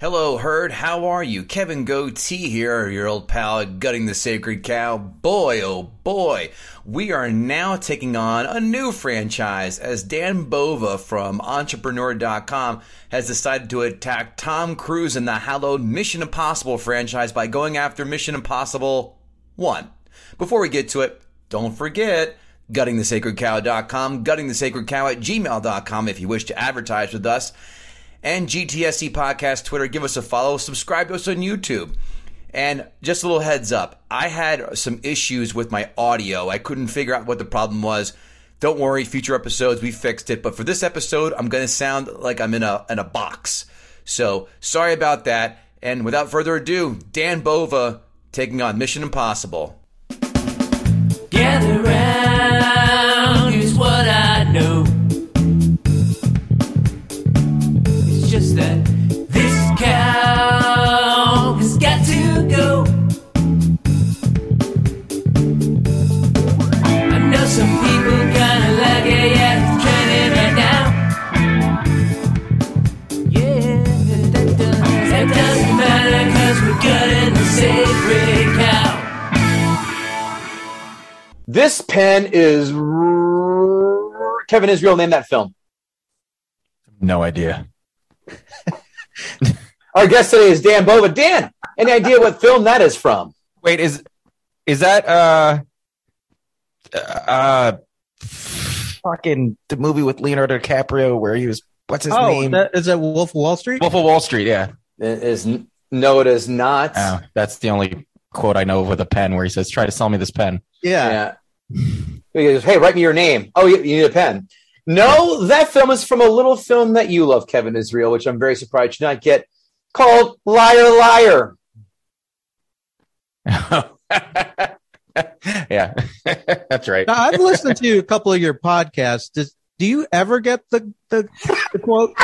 Hello, herd. How are you? Kevin Goatee here, your old pal Gutting the Sacred Cow. Boy, oh boy, we are now taking on a new franchise as Dan Bova from Entrepreneur.com has decided to attack Tom Cruise and the hallowed Mission Impossible franchise by going after Mission Impossible 1. Before we get to it, don't forget guttingthesacredcow.com, guttingthesacredcow at gmail.com if you wish to advertise with us and GTSC Podcast Twitter. Give us a follow. Subscribe to us on YouTube. And just a little heads up, I had some issues with my audio. I couldn't figure out what the problem was. Don't worry, future episodes we fixed it. But for this episode, I'm going to sound like I'm in a in a box. So sorry about that. And without further ado, Dan Bova taking on Mission Impossible. Gather This pen is r- Kevin Israel. Name that film. No idea. Our guest today is Dan Bova. Dan, any idea what film that is from? Wait, is is that uh uh fucking the movie with Leonardo DiCaprio where he was what's his oh, name? that, is that Wolf of Wall Street? Wolf of Wall Street, yeah. It is no, it is not. Oh, that's the only quote I know with a pen where he says, "Try to sell me this pen." yeah. Yeah. He goes, "Hey, write me your name." Oh, you, you need a pen. No, that film is from a little film that you love, Kevin Israel, which I'm very surprised you did not get, called Liar Liar. yeah, that's right. Now, I've listened to a couple of your podcasts. Does, do you ever get the, the, the quote?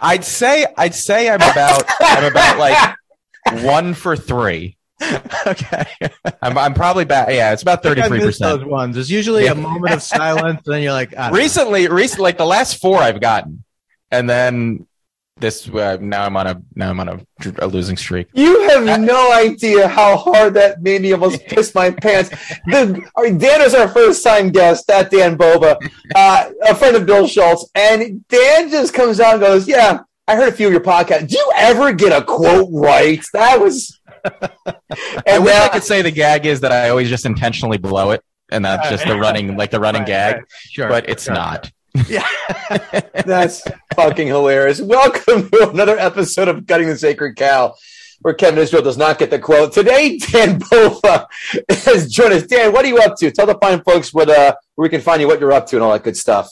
I'd say I'd say I'm about I'm about like one for three. okay. I'm I'm probably back. Yeah, it's about thirty I three miss those ones. There's usually Yeah. a moment of silence, and then you're like, I know. Recently, recently, like the last four I've gotten, and then this uh, now I'm on a now I'm on a, a losing streak. You have no idea how hard that made me almost piss my pants. The, I mean, Dan is our first time guest, that Dan Bova, uh, a friend of Bill Schultz. And Dan just comes out and goes, Yeah, I heard a few of your podcasts. Do you ever get a quote right? That was. I And wish I could say the gag is that I always just intentionally blow it, and that's just the running like the running Right, gag, right. Sure. but it's sure. not. Yeah, that's fucking hilarious. Welcome to another episode of Gutting the Sacred Cow, where Kevin Israel does not get the quote. Today, Dan Bova has joined us. Dan, what are you up to? Tell the fine folks what, uh, where we can find you, what you're up to, and all that good stuff.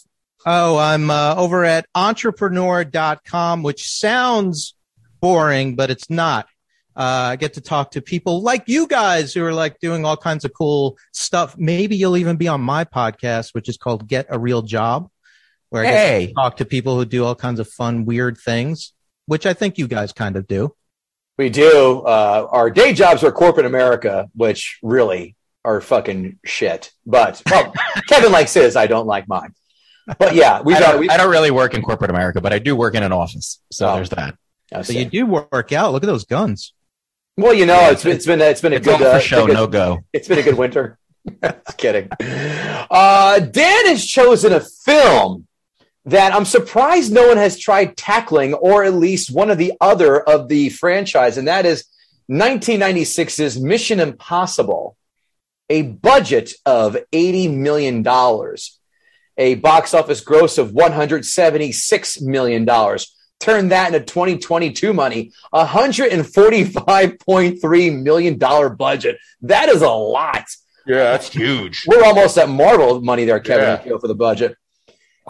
Oh, I'm uh, over at entrepreneur.com, which sounds boring, but it's not. Uh, I get to talk to people like you guys who are like doing all kinds of cool stuff. Maybe you'll even be on my podcast, which is called Get a Real Job, where I get Hey, to talk to people who do all kinds of fun, weird things, which I think you guys kind of do. We do. Uh, our day jobs are corporate America, which really are fucking shit. But well, Kevin likes his. I don't like mine. But yeah, we've I don't, We, I don't really work in corporate America, but I do work in an office, so Oh. there's that. So you do work out. Look at those guns. well, you know, it's it's been it's been a It's good for uh, show, good- no go. It's been a good winter. Just kidding. Uh, Dan has chosen a film that I'm surprised no one has tried tackling, or at least one of the other of the franchise, and that is 1996's Mission Impossible, a budget of $80 million, a box office gross of $176 million. Turn that into 2022 money, $145.3 million budget. That is a lot. Yeah, that's huge. We're almost at Marvel money there, Kevin, Yeah. For the budget.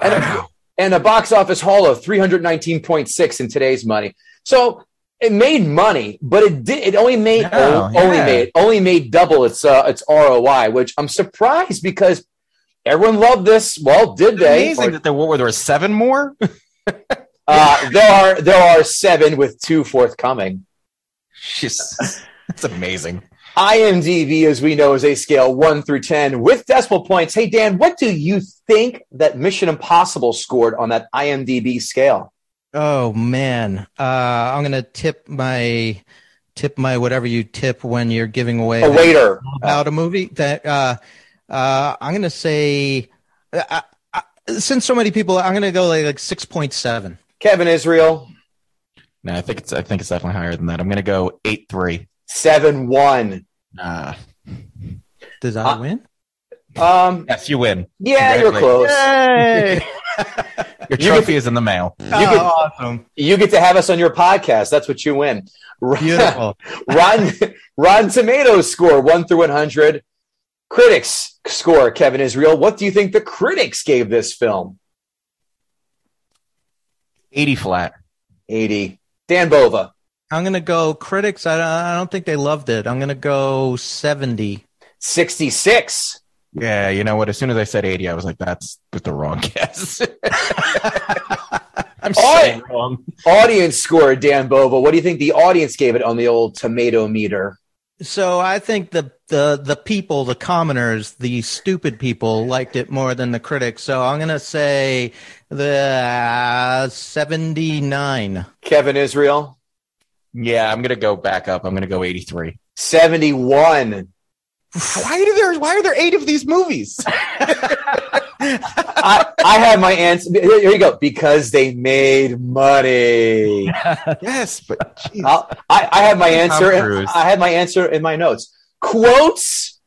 And, a, and a box office haul of 319.6 in today's money. So it made money, but it did it only made Yeah, only, only made only made double its uh, its ROI, which I'm surprised because everyone loved this. Well, did they? Amazing that there were there were seven more. Uh, there are there are seven with two forthcoming. Jeez, that's amazing. IMDb, as we know, is a scale one through ten with decimal points. Hey Dan, what do you think that Mission Impossible scored on that IMDb scale? Oh man, uh, I'm gonna tip my tip my whatever you tip when you're giving away A waiter. about a movie. That uh, uh, I'm gonna say, uh, uh, since so many people, I'm gonna go like, like six point seven. Kevin Israel, No, I think it's I think it's definitely higher than that. I'm gonna go eight three. seven one. Nah. Does I Uh, win? Um, Yes, you win. yeah, you're close. Yay! Your You trophy is in the mail. You oh, could- awesome, You get to have us on your podcast. That's what you win. beautiful. Rotten, Rotten Tomatoes score one through one hundred. Critics score Kevin Israel. What do you think the critics gave this film? Eighty flat. Eighty. Dan Bova. I'm gonna go critics. I don't, I don't think they loved it. I'm gonna go seventy. 66. Yeah, you know what? As soon as I said eighty, I was like, "That's the wrong guess." I'm so wrong. Audience score, Dan Bova. What do you think the audience gave it on the old tomato meter? So I think the the the people, the commoners, the stupid people liked it more than the critics. So I'm gonna say the uh, seventy nine. Kevin Israel, Yeah, I'm gonna go back up. I'm gonna go eighty-three. 71. Why are there? Why are there eight of these movies? I, I have my answer. Here, here you go. Because they made money. yes, but. I, I have my answer. Cruise. I have my answer in my notes. Quotes.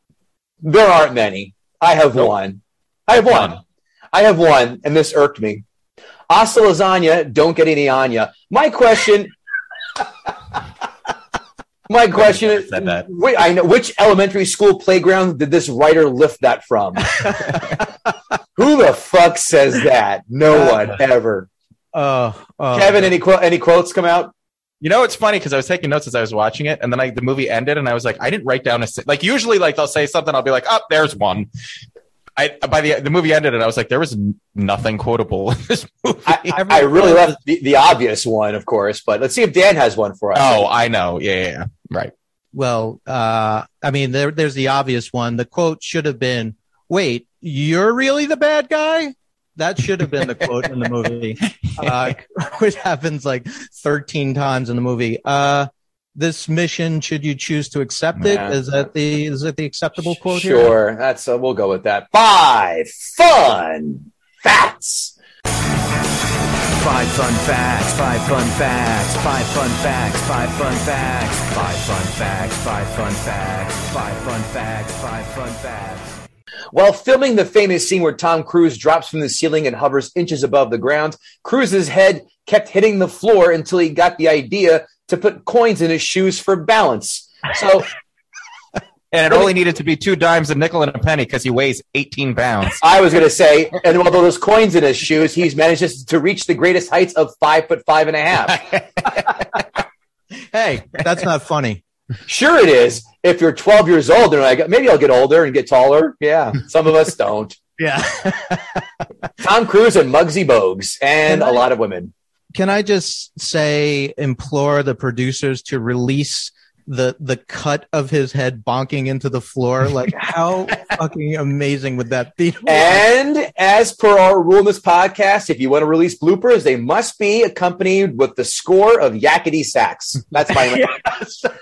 There aren't many. I have Nope. one. I have one. None. I have one, and this irked me. Asa lasagna, don't get any anya. My question. My question is, wait, I know which elementary school playground did this writer lift that from? Who the fuck says that? No uh, one ever. Oh, oh. Kevin, any? Any quotes come out? You know, it's funny because I was taking notes as I was watching it, and then I, the movie ended, and I was like, I didn't write down a si- like. Usually, like they'll say something, I'll be like, oh, there's one. I by the the movie ended, and I was like, there was nothing quotable in this movie. I, I, I really love the, the obvious one, of course, but let's see if Dan has one for us. oh, I know. Yeah, yeah, yeah. right. Well, uh, I mean, there, there's the obvious one. The quote should have been, "Wait, you're really the bad guy." That should have been the quote in the movie, uh, which happens like 13 times in the movie. Uh, this mission, should you choose to accept it, Yeah. is that the is that the acceptable quote here? sure, that's uh, we'll go with that. Five fun facts. Five fun facts, five fun facts, five fun facts, five fun facts, five fun facts, five fun facts, five fun facts, five fun facts. While filming the famous scene where Tom Cruise drops from the ceiling and hovers inches above the ground, Cruise's head kept hitting the floor until he got the idea to put coins in his shoes for balance. So And it only needed to be two dimes, a nickel, and a penny because he weighs 18 pounds. I was going to say, and although there's coins in his shoes, he's managed to reach the greatest heights of five foot five and a half. Hey, that's not funny. Sure, it is. If you're 12 years old, and like maybe I'll get older and get taller. Yeah, some of us don't. Yeah. Tom Cruise and Muggsy Bogues, and a lot of women. Can I just say, implore the producers to release the the cut of his head bonking into the floor? Like, how fucking amazing would that be? And as per our rule in this podcast, if you want to release bloopers, they must be accompanied with the score of yakety sax. That's my.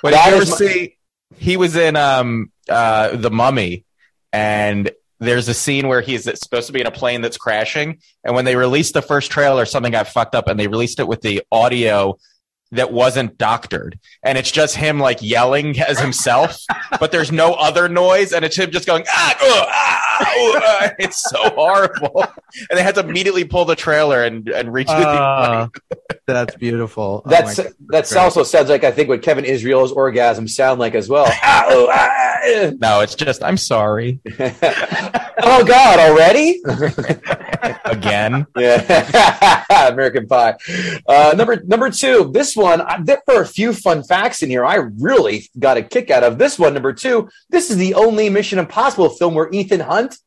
But That did you ever my- see? He was in um uh the Mummy, and there's a scene where he's supposed to be in a plane that's crashing, and when they released the first trailer, something got fucked up, and they released it with the audio that wasn't doctored, and it's just him like yelling as himself, but there's no other noise, and it's him just going ah, uh, ah, uh, uh." it's so horrible, and they had to immediately pull the trailer and and reach the Uh, that's beautiful. Oh That's my God. that's also sounds like I think what Kevin Israel's orgasms sound like as well. Ah, ah. No, it's just I'm sorry oh God, already? again. Yeah, American Pie. Uh, number number two. This one, there are a few fun facts in here. I really got a kick out of this one. Number two. This is the only Mission Impossible film where Ethan Hunt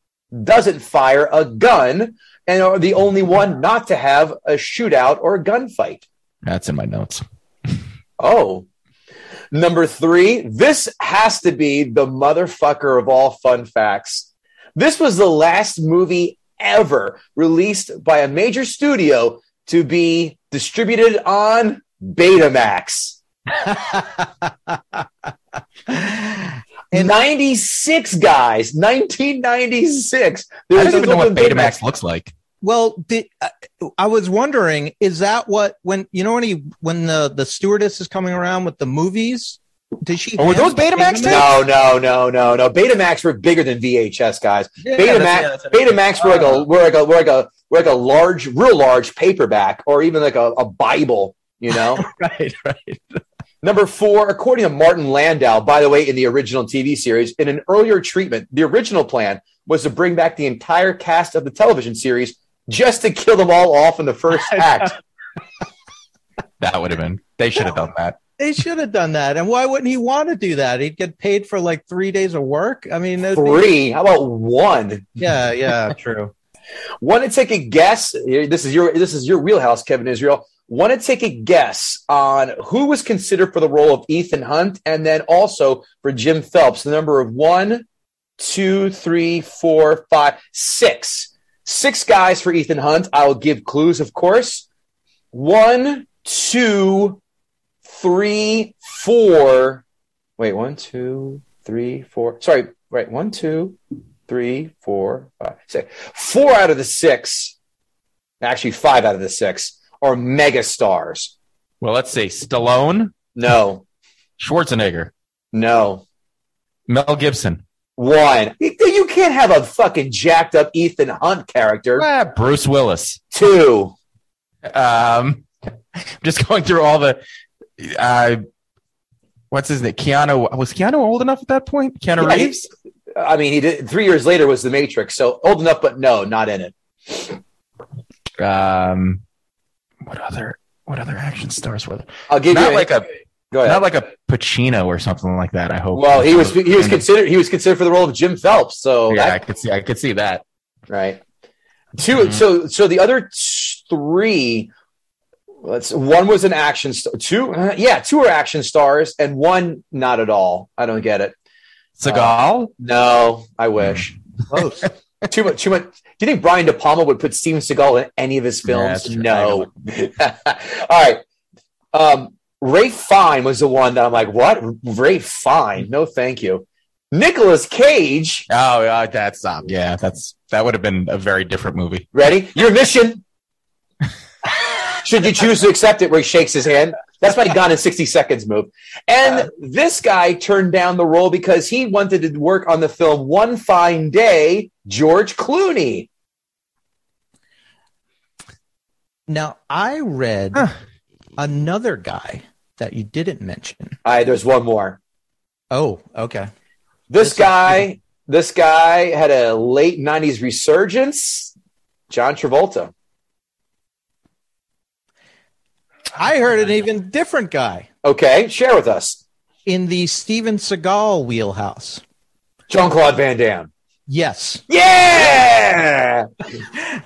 doesn't fire a gun, and are the only one not to have a shootout or a gunfight. That's in my notes. Oh. Number three, this has to be the motherfucker of all fun facts. This was the last movie ever released by a major studio to be distributed on Betamax. 96 guys, 1996. I don't even know what open Betamax looks like. Well, did, uh, I was wondering, is that what when you know when he when the the stewardess is coming around with the movies? Did she? Oh, were those hand- Betamax? No, no, no, no, no. Betamax were bigger than VHS, guys. Yeah, Betamax, that's- yeah, that's what I mean. Betamax were like a were like a were like a were like a large, real large paperback, or even like a, a Bible. You know. Right, right. Number four, according to Martin Landau, by the way, in the original TV series, in an earlier treatment, the original plan was to bring back the entire cast of the television series just to kill them all off in the first act. That would have been. They should have done that. They should have done that. And why wouldn't he want to do that? He'd get paid for like three days of work. I mean, that'd be- Three. How about one? yeah, yeah, true. Want to take a guess? This is your this is your wheelhouse, Kevin Israel. Want to take a guess on who was considered for the role of Ethan Hunt, and then also for Jim Phelps. The number of one, two, three, four, five, six. Six guys for Ethan Hunt. I will give clues, of course. One, two, three, four. Wait, one, two, three, four. Sorry, right. One, two, three, four, five, six. Four out of the six, actually five out of the six, are mega stars. Well, let's see. Stallone, No, Schwarzenegger, no. Mel Gibson, One. You can't have a fucking jacked up Ethan Hunt character. ah, Bruce Willis. Two. Um, just going through all the. Uh, what's his name? Keanu was Keanu old enough at that point? Keanu Yeah, he- Reeves. I mean, he did three years later was The Matrix, so old enough, but no, not in it. Um, what other what other action stars were there? I'll give Not you like a go ahead. not like a Pacino or something like that. I hope. well, he was he was considered he was considered for the role of Jim Phelps. So Yeah, that- I could see. I could see that. right. 2 Mhm. So so the other three. Let's. One was an action star. Two. uh, yeah, two are action stars, and one not at all. I don't get it. Seagal. No, I wish. Close. Too much. Too much. Do you think Brian De Palma would put Steven Seagal in any of his films? true. no. All right. Um, Ray Fine was the one that I'm like, what? Ray Fine? No, thank you. Nicolas Cage. oh, uh, that's um, yeah. That's that would have been a very different movie. Ready? Your mission. Should you choose to accept it, where he shakes his hand. That's my gone in 60 seconds move. And uh, this guy turned down the role because he wanted to work on the film One Fine Day, George Clooney. Now I read Huh. another guy that you didn't mention. All right, there's one more. Oh, okay. This This- guy, this guy had a late 90s resurgence. John Travolta. I heard an even different guy Okay, share with us. in the Steven Seagal wheelhouse. Jean Claude Van Damme. Yes. Yeah!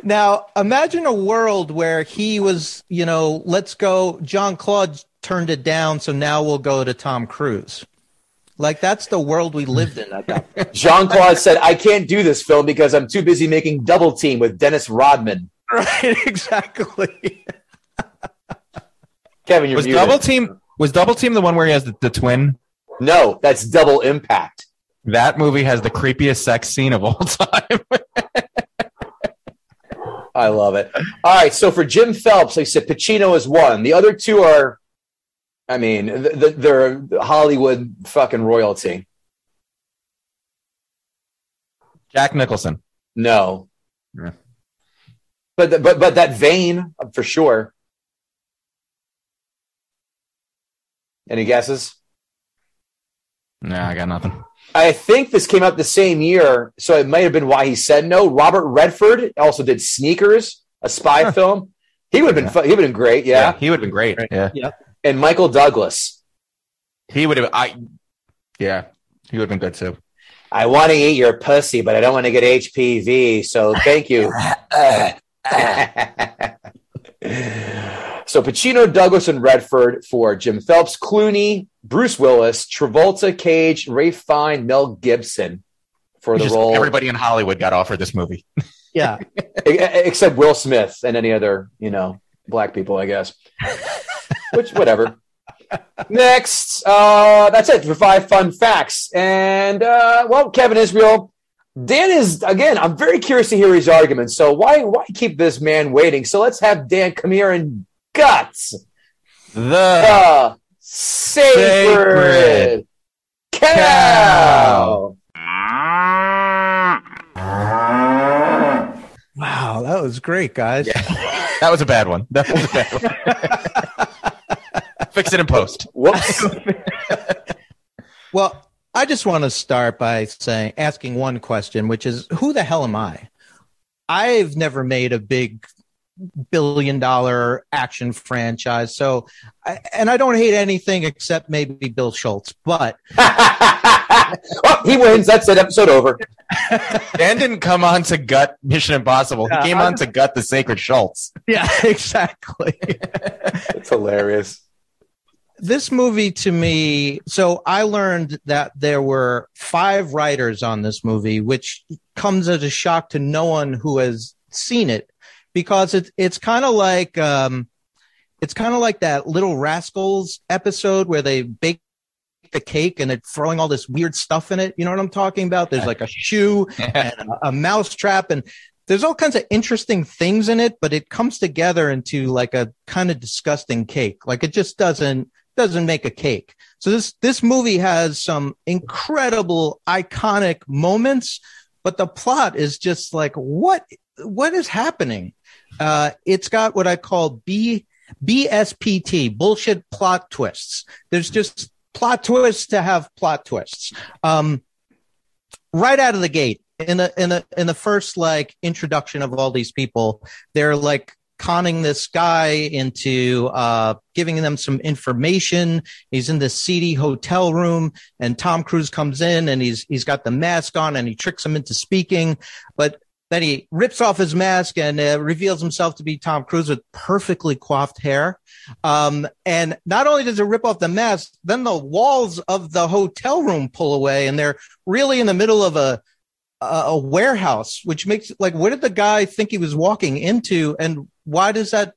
Now, imagine a world where he was, you know, let's go. John Claude turned it down, so now we'll go to Tom Cruise. Like that's the world we lived in at that point. Jean Claude said, I can't do this film because I'm too busy making Double Team with Dennis Rodman. right, exactly. Kevin, you're Was muted. Double Team was Double Team the one where he has the, the twin? No, that's Double Impact. That movie has the creepiest sex scene of all time. I love it. All right, so for Jim Phelps, like I said Pacino is one. The other two are, I mean, th- th- they're Hollywood fucking royalty. Jack Nicholson. No, Yeah. but but but that vein for sure. Any guesses? Nah, I got nothing. I think this came out the same year, so it might have been why he said no. Robert Redford also did Sneakers, a spy film. He would have been fu- he would have been great, yeah. he would have been great. Yeah, And Michael Douglas. he would have. I. Yeah, he would have been good too. I want to eat your pussy, but I don't want to get HPV. So thank you. so Pacino, Douglas, and Redford for Jim Phelps, Clooney, Bruce Willis, Travolta, Cage, Ray Fine, Mel Gibson for the Just role, Everybody in Hollywood got offered this movie. Yeah. Except Will Smith and any other, you know, black people, I guess. Which, whatever. Next, uh, that's it for five fun facts. And, uh, well, Kevin Israel, Dan is, again, I'm very curious to hear his arguments. So why, why keep this man waiting? So let's have Dan come here and guts The the sacred, cow. Wow, that was great, guys. that was a bad one. That was a bad one. Fix it in post. Whoops. Well, I just want to start by saying, asking one question, which is, who the hell am I? I've never made a big billion dollar action franchise. So, and I don't hate anything except maybe Bill Schultz, but well, oh, he wins. That's it. Episode over. Dan didn't come on to gut Mission Impossible. He Yeah, came I- on to gut the Sacred Schultz. yeah, exactly. It's hilarious. this movie to me so i learned that there were five writers on this movie which comes as a shock to no one who has seen it because it, it's kind of like um, it's kind of like that little rascals episode where they bake the cake and they're throwing all this weird stuff in it. You know what i'm talking about? There's like a shoe and a, a mouse trap and there's all kinds of interesting things in it but it comes together into like a kind of disgusting cake. Like it just doesn't doesn't make a cake. So this this movie has some incredible iconic moments but the plot is just like what what is happening uh it's got what i call b bspt bullshit plot twists. There's just plot twists to have plot twists. Um right out of the gate in the in the in the first like introduction of all these people they're like conning this guy into uh giving them some information. He's in this seedy hotel room and tom cruise comes in and he's he's got the mask on and he tricks him into speaking. But then he rips off his mask and uh, reveals himself to be tom cruise with perfectly coiffed hair um, and not only does it rip off the mask then the walls of the hotel room pull away and they're really in the middle of a a, a warehouse, which makes like, what did the guy think he was walking into, and why does that?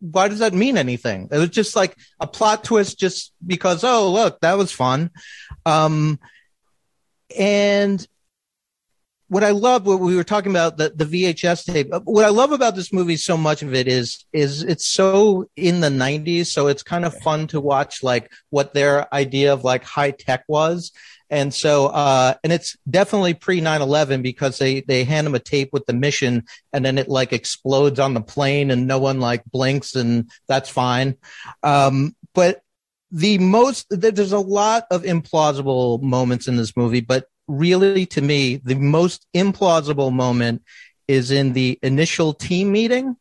Why does that mean anything? It was just like a plot twist, just because. Oh, look, that was fun. Um, and what I love, what we were talking about the, the VHS tape. uh, What I love about this movie, so much of it is is it's so in the '90s, so it's kind of fun to watch, like what their idea of like high tech was. And so, uh, and it's definitely pre 9 11 because they, they hand them a tape with the mission and then it like explodes on the plane and no one like blinks and that's fine. Um, but the most, there's a lot of implausible moments in this movie, but really to me, the most implausible moment is in the initial team meeting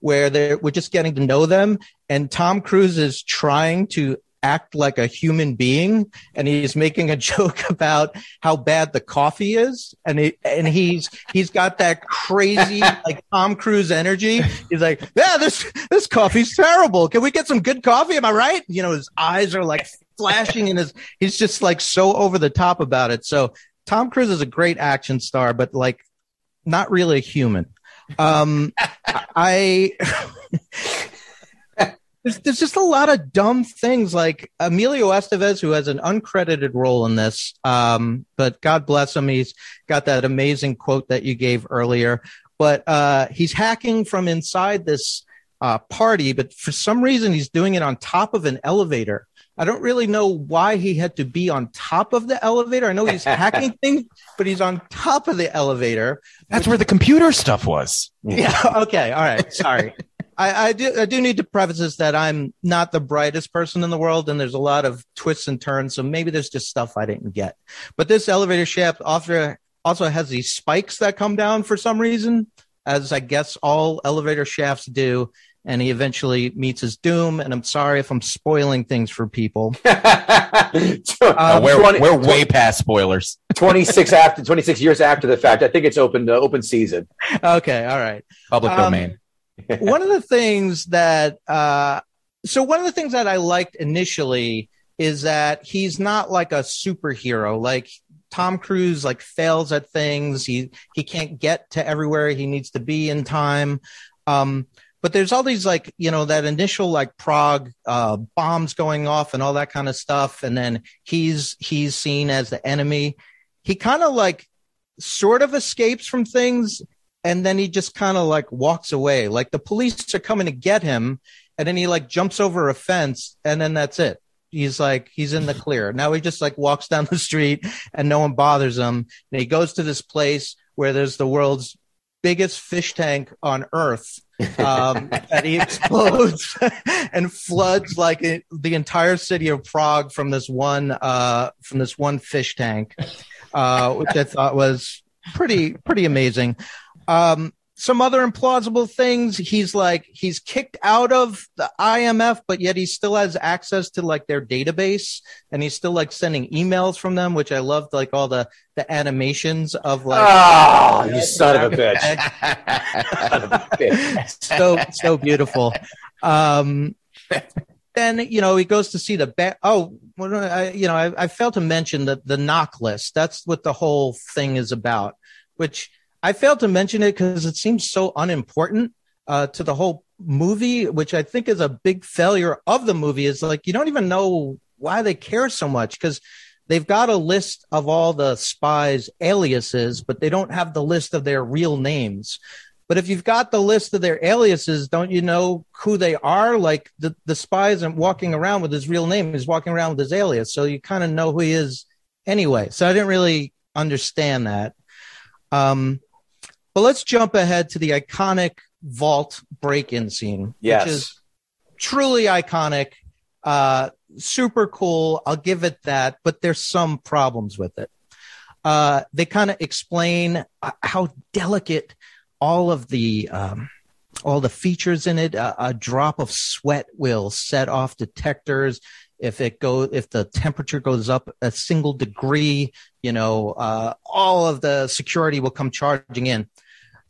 where they're, we're just getting to know them and Tom Cruise is trying to act like a human being and he's making a joke about how bad the coffee is and he and he's he's got that crazy like Tom Cruise energy. He's like yeah this this coffee's terrible. Can we get some good coffee? Am I right? You know his eyes are like flashing and his he's just like so over the top about it so Tom Cruise is a great action star but like not really a human um I there's, there's just a lot of dumb things like Emilio Estevez, who has an uncredited role in this. Um, but God bless him. He's got that amazing quote that you gave earlier. But uh, he's hacking from inside this uh, party, but for some reason he's doing it on top of an elevator. I don't really know why he had to be on top of the elevator. I know he's hacking things, but he's on top of the elevator. That's where the computer stuff was. Yeah. Okay. All right. Sorry. I, I do. I do need to preface this that I'm not the brightest person in the world, and there's a lot of twists and turns. So maybe there's just stuff I didn't get. But this elevator shaft also also has these spikes that come down for some reason, as I guess all elevator shafts do. And he eventually meets his doom. And I'm sorry if I'm spoiling things for people. Uh, we're, 20 we're way past spoilers. 26 after 26 years after the fact. I think it's open uh, open season. Okay. All right. Public Um, domain. one of the things that uh so one of the things that I liked initially is that he's not like a superhero like Tom Cruise like fails at things he he can't get to everywhere he needs to be in time um but there's all these like you know that initial like Prague uh bombs going off and all that kind of stuff. And then he's he's seen as the enemy. He kind of like sort of escapes from things. And then he just kind of like walks away. Like the police are coming to get him. And then he like jumps over a fence. And then that's it. He's like he's in the clear. Now he just like walks down the street and no one bothers him. And he goes to this place where there's the world's biggest fish tank on earth um, and he explodes and floods like it, the entire city of prague from this one uh, from this one fish tank uh, which i thought was pretty pretty amazing. Um, some other implausible things. He's like he's kicked out of the IMF, but yet he still has access to like their database, and he's still like sending emails from them, which I loved. Like all the the animations of like Oh, you son of a bitch. Son of a bitch. so so beautiful. Um, then you know he goes to see the ba- oh well, I, you know I, I failed to mention that the NOC list. That's what the whole thing is about. Which I failed to mention it because it seems so unimportant uh, to the whole movie, which I think is a big failure of the movie. Is like you don't even know why they care so much because they've got a list of all the spies' aliases, but they don't have the list of their real names. But if you've got the list of their aliases, don't you know who they are? Like the, the spy isn't walking around with his real name, he's walking around with his alias. So you kind of know who he is anyway. So I didn't really understand that. Um, but let's jump ahead to the iconic vault break in scene, Yes. which is truly iconic, uh, super cool. I'll give it that, but there's some problems with it. Uh, they kind of explain uh, how delicate all of the um, all the features in it. A, a drop of sweat will set off detectors. If it go, if the temperature goes up a single degree, you know, uh, all of the security will come charging in.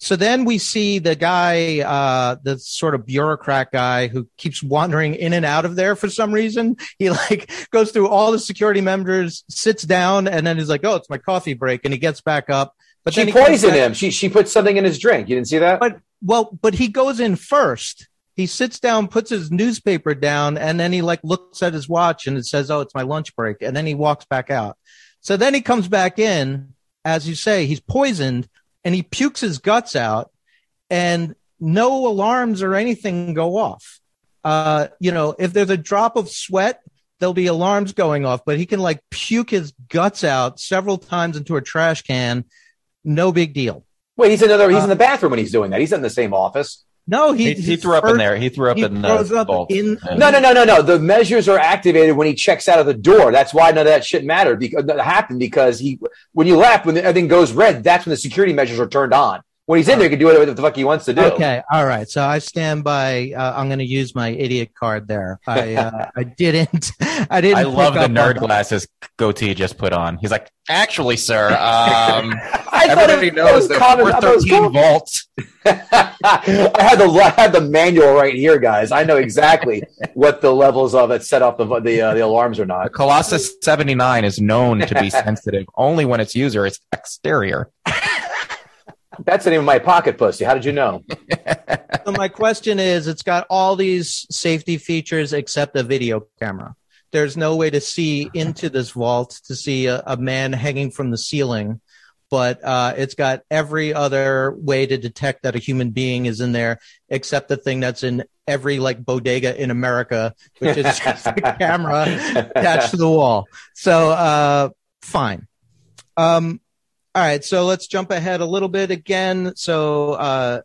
So then we see the guy, uh, the sort of bureaucrat guy who keeps wandering in and out of there for some reason. He like goes through all the security members, sits down, and then he's like, "Oh, it's my coffee break," and he gets back up. But She then he comes poisoned him. She she put something in his drink. You didn't see that? But well, but he goes in first. He sits down, puts his newspaper down, and then he like looks at his watch and it says, "Oh, it's my lunch break," and then he walks back out. So then he comes back in, as you say, he's poisoned, and he pukes his guts out, and no alarms or anything go off. Uh, you know, if there's a drop of sweat, there'll be alarms going off, but he can like puke his guts out several times into a trash can. No big deal. Wait, he's another. He's Uh, in the bathroom when he's doing that. He's in the same office. No, he He, he threw up in there. He threw up he in throws the up vault. in- And- No, no, no, no, no. The measures are activated when he checks out of the door. That's why none of that shit mattered because that happened because he when you left when everything goes red, that's when the security measures are turned on. When he's in there, he can do whatever the fuck he wants to do. Okay, all right. So I stand by. Uh, I'm going to use my idiot card there. I uh, I didn't. I didn't. I love the nerd glasses goatee just put on. He's like, actually, sir, um, I thought everybody it- that knows that common- we're I thought it was 13 common. volts. I had the I had the manual right here, guys. I know exactly what the levels of that set off the the, uh, the alarms or The not. Colossus 79 is known to be sensitive only when its user is exterior. That's the name of my pocket pussy. How did you know? So my question is, it's got all these safety features except a video camera. There's no way to see into this vault to see a, a man hanging from the ceiling, but uh, it's got every other way to detect that a human being is in there, except the thing that's in every like bodega in America, which is just a camera attached to the wall. So uh, fine. Um, all right, so let's jump ahead a little bit again. So uh,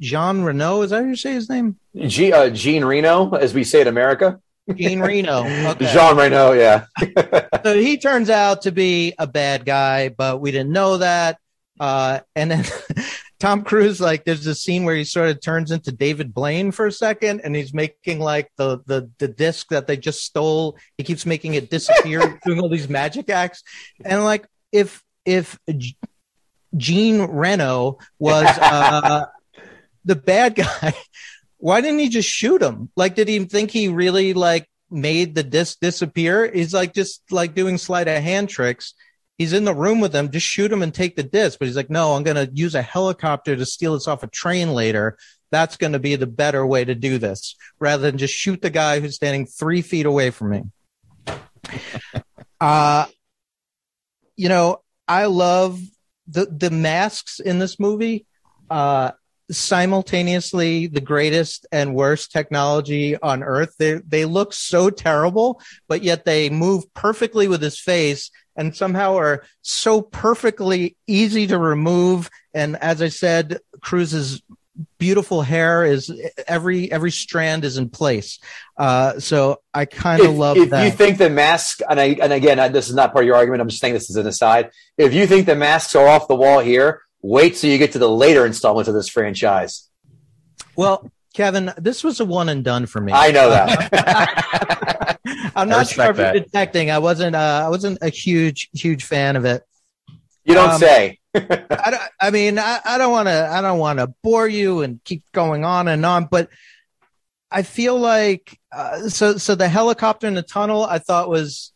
Jean Reno, is that how you say his name? G, uh, Gene Reno, as we say in America. Jean Reno. Okay. Jean Reno, yeah. so he turns out to be a bad guy, but we didn't know that. Uh, and then Tom Cruise, like, there's a scene where he sort of turns into David Blaine for a second, and he's making like the the the disc that they just stole. He keeps making it disappear, doing all these magic acts, and like if if Gene Reno was uh, the bad guy, why didn't he just shoot him? Like, did he think he really like made the disc disappear? He's like just like doing sleight of hand tricks. He's in the room with them. Just shoot him and take the disc. But he's like, no, I'm going to use a helicopter to steal this off a train later. That's going to be the better way to do this rather than just shoot the guy who's standing three feet away from me. Uh, you know, I love the, the masks in this movie. Uh, simultaneously the greatest and worst technology on earth. They they look so terrible, but yet they move perfectly with his face and somehow are so perfectly easy to remove. And as I said, Cruise's beautiful hair is every every strand is in place. Uh, so I kind of love if that. you think the mask, and I, and again, I, this is not part of your argument. I'm just saying this as an aside. If you think the masks are off the wall here, wait till you get to the later installments of this franchise. well, Kevin, this was a one and done for me. I know that. I'm not sure if you're detecting. I wasn't. Uh, I wasn't a huge, huge fan of it. You don't Um, say. I, don't- I mean, I, I don't want to. I don't want to bore you and keep going on and on, but I feel like uh, so. So the helicopter in the tunnel, I thought was.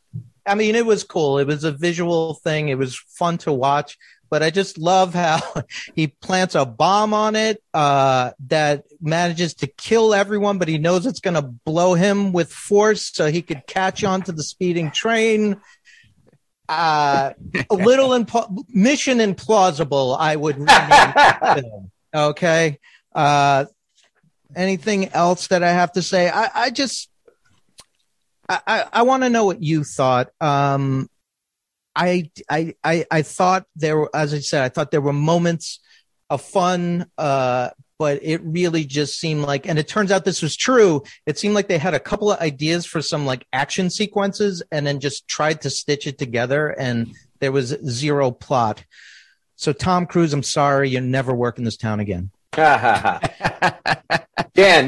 I mean, it was cool. It was a visual thing. It was fun to watch. But I just love how he plants a bomb on it uh, that manages to kill everyone, but he knows it's going to blow him with force, so he could catch on to the speeding train uh, a little impo- mission implausible. I would rename. Okay. Uh, anything else that I have to say? I, I just, I, I, I want to know what you thought. Um, I, I, I, I thought there were, as I said, I thought there were moments of fun, uh, but it really just seemed like, and it turns out this was true. It seemed like they had a couple of ideas for some like action sequences and then just tried to stitch it together and there was zero plot. So Tom Cruise, I'm sorry, you never work in this town again. Dan,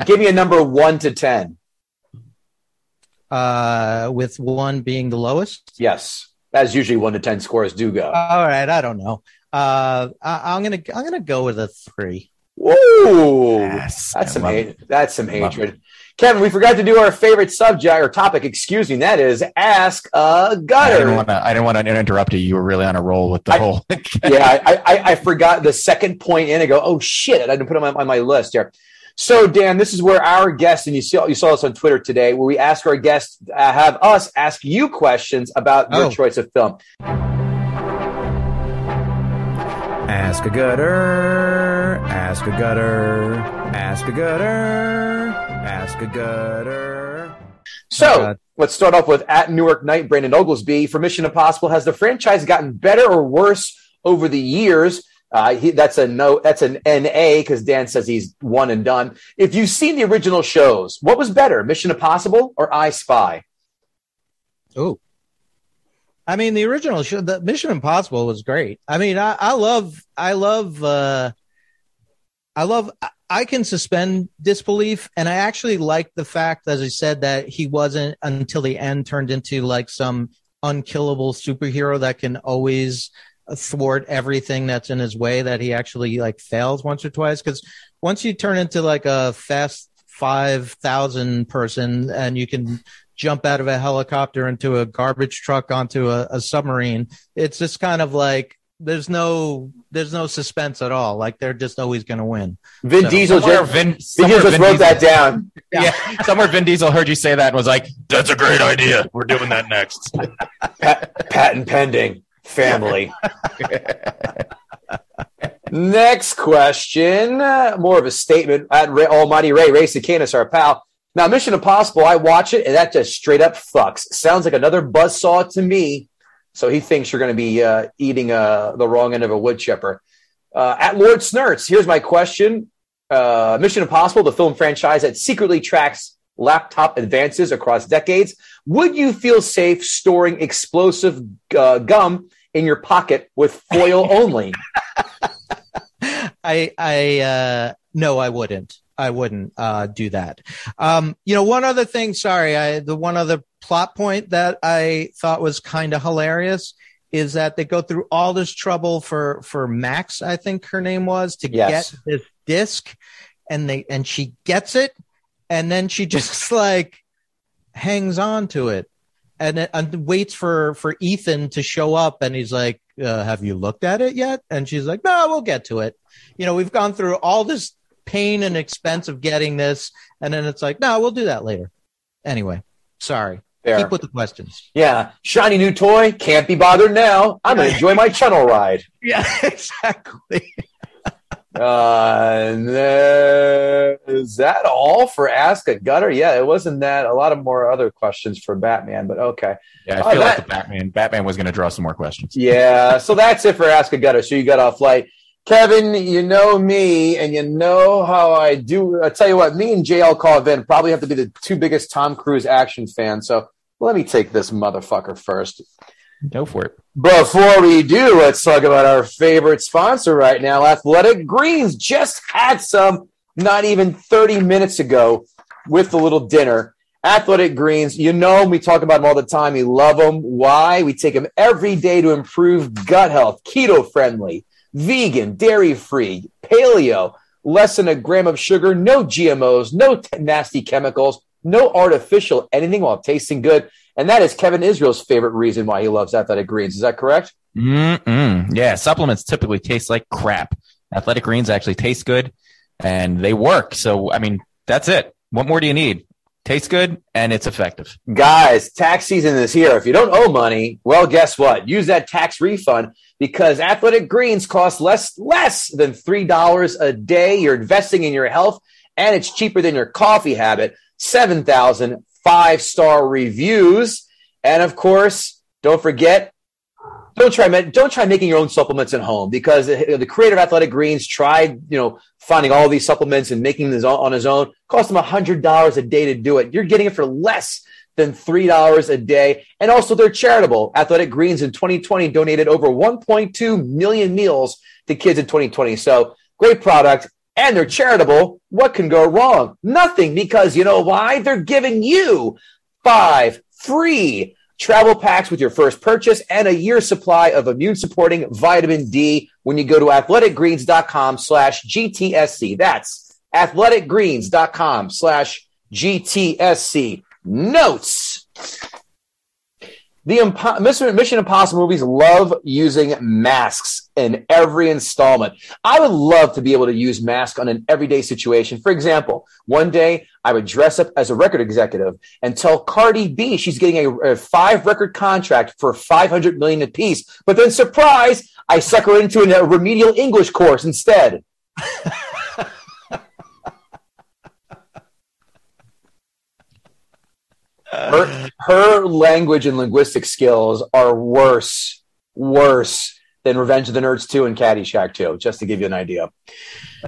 give me a number one to 10. Uh, with one being the lowest. Yes. As usually one to 10 scores do go. All right, I don't know. Uh, I, I'm gonna I'm gonna go with a three. Whoa. Yes, That's some hate. That's some hatred. Kevin, we forgot to do our favorite subject or topic, excuse me. That is ask a gutter. I didn't want to interrupt you. You were really on a roll with the I- whole. yeah, I, I, I forgot the second point in. I go, oh shit! I didn't put it on my, on my list here. So, Dan, this is where our guests, and you saw you saw us on Twitter today, where we ask our guests, uh, have us ask you questions about your Oh. choice of film. Ask a gutter. Ask a gutter. Ask a gutter. Ask a gutter. So God. let's start off with at Newark Knight, Brandon Oglesby. For Mission Impossible, has the franchise gotten better or worse over the years? Uh, he, that's a no. That's an NA because Dan says he's one and done. If you've seen the original shows, what was better, Mission Impossible or I Spy? Oh. I mean, the original show, the Mission Impossible was great. I mean, I, I love, I love, uh, I love, I- can suspend disbelief. And I actually like the fact, as I said, that he wasn't until the end turned into like some unkillable superhero that can always thwart everything that's in his way, that he actually like fails once or twice. Cause once you turn into like a fast 5,000 person and you can jump out of a helicopter into a garbage truck onto a, a submarine. It's just kind of like there's no there's no suspense at all. Like they're just always going to win. Vin So- Diesel just, Vin, Vin Diesel just Vin wrote that down. Yeah, somewhere Vin Diesel heard you say that and was like, "That's a great idea. We're doing that next." Pat- patent pending. Family. Next question. uh, More of a statement. At Ray, Almighty Ray, Ray Cicanis, our pal. Now, Mission Impossible, I watch it, and that just straight up fucks. Sounds like another buzzsaw to me. So he thinks you're going to be uh, eating uh, the wrong end of a wood chipper. Uh, at Lord Snurts, here's my question. Uh, Mission Impossible, the film franchise that secretly tracks laptop advances across decades. Would you feel safe storing explosive uh, gum in your pocket with foil only? I I uh no, I wouldn't. I wouldn't uh do that. Um, you know, one other thing, sorry, I the one other plot point that I thought was kind of hilarious is that they go through all this trouble for for Max, I think her name was, to Yes. get this disc and they and she gets it and then she just like hangs on to it and, and waits for for Ethan to show up and he's like uh, have you looked at it yet and she's like no we'll get to it you know we've gone through all this pain and expense of getting this and then it's like no we'll do that later anyway sorry Fair. keep with the questions Yeah, shiny new toy. Can't be bothered now. I'm going to enjoy my channel ride. yeah exactly Uh, and then- is that all for Ask a Gutter? Yeah, it wasn't that. A lot of more other questions for Batman, but okay. Yeah, I feel like that- the Batman. Batman was going to draw some more questions. Yeah, so that's it for Ask a Gutter. So you got off light. Kevin, you know me, and you know how I do. I tell you what, me and JL Carvin probably have to be the two biggest Tom Cruise action fans. So let me take this motherfucker first. Go for it. Before we do, let's talk about our favorite sponsor right now, Athletic Greens. Just had some not even 30 minutes ago with the little dinner. Athletic Greens, you know we talk about them all the time. We love them. Why? We take them every day to improve gut health, keto friendly, vegan, dairy free, paleo, less than a gram of sugar, no GMOs, no t- nasty chemicals, no artificial anything while tasting good. And that is Kevin Israel's favorite reason why he loves Athletic Greens. Is that correct? Mm-mm. Yeah, supplements typically taste like crap. Athletic greens actually taste good and they work. So, I mean, that's it. What more do you need? Tastes good and it's effective. Guys, tax season is here. If you don't owe money, well, guess what? Use that tax refund because Athletic Greens cost less less than three dollars a day. You're investing in your health, and it's cheaper than your coffee habit. Seven thousand five star reviews, and of course, don't forget. Don't try don't try making your own supplements at home because the the creator of Athletic Greens tried, you know, finding all these supplements and making this on his own. Cost him hundred dollars a day to do it. You're getting it for less than $3 a day. And also, they're charitable. Athletic Greens in 2020 donated over 1.2 million meals to kids in 2020. So, great product. And they're charitable. What can go wrong? Nothing, because you know why? They're giving you five free travel packs with your first purchase and a year supply of immune supporting vitamin D when you go to athleticgreens.com slash GTSC. That's athleticgreens.com slash GTSC. Notes. The Impo- Mission Impossible movies love using masks in every installment. I would love to be able to use masks on an everyday situation. For example, one day I would dress up as a record executive and tell Cardi B she's getting a, a five record contract for 500 million apiece. But then surprise, I suck her into a remedial English course instead. her, her language and linguistic skills are worse, worse than Revenge of the Nerds 2 and Caddyshack 2, just to give you an idea.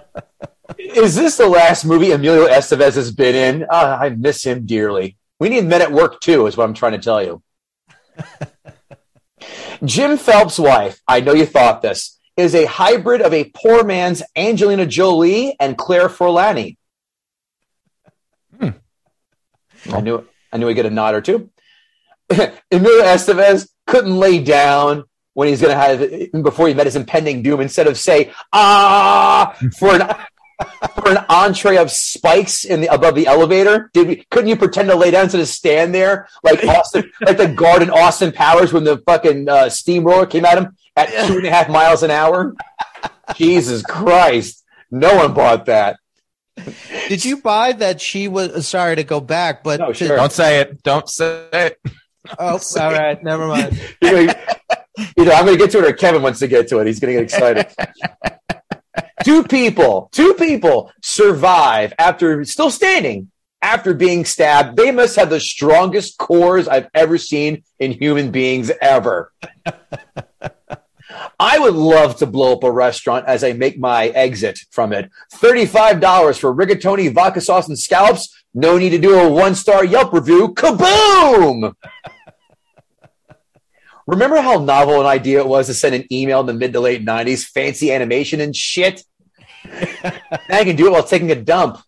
Is this the last movie Emilio Estevez has been in? Ah, I miss him dearly. We need men at work too, is what I'm trying to tell you. Jim Phelps' wife, I know you thought this, is a hybrid of a poor man's Angelina Jolie and Claire Forlani. I knew I knew I'd get a nod or two. Emilio Estevez couldn't lay down when he's going to have before he met his impending doom. Instead of say ah for an for an entree of spikes in the above the elevator, did we? Couldn't you pretend to lay down instead of stand there like Austin, like the guard in Austin Powers when the fucking uh, steamroller came at him at two and a half miles an hour. Jesus Christ. No one bought that. Did you buy that she was uh, sorry to go back, but No, sure. Don't say it. Don't say it. oh, all right, never mind. You're gonna- Either I'm going to get to it or Kevin wants to get to it. He's going to get excited. two people, two people survive after still standing after being stabbed. They must have the strongest cores I've ever seen in human beings ever. I would love to blow up a restaurant as I make my exit from it. $35 for rigatoni, vodka sauce, and scallops. No need to do a one star Yelp review. Kaboom! Remember how novel an idea it was to send an email in the mid to late 90s? Fancy animation and shit. now you can do it while taking a dump.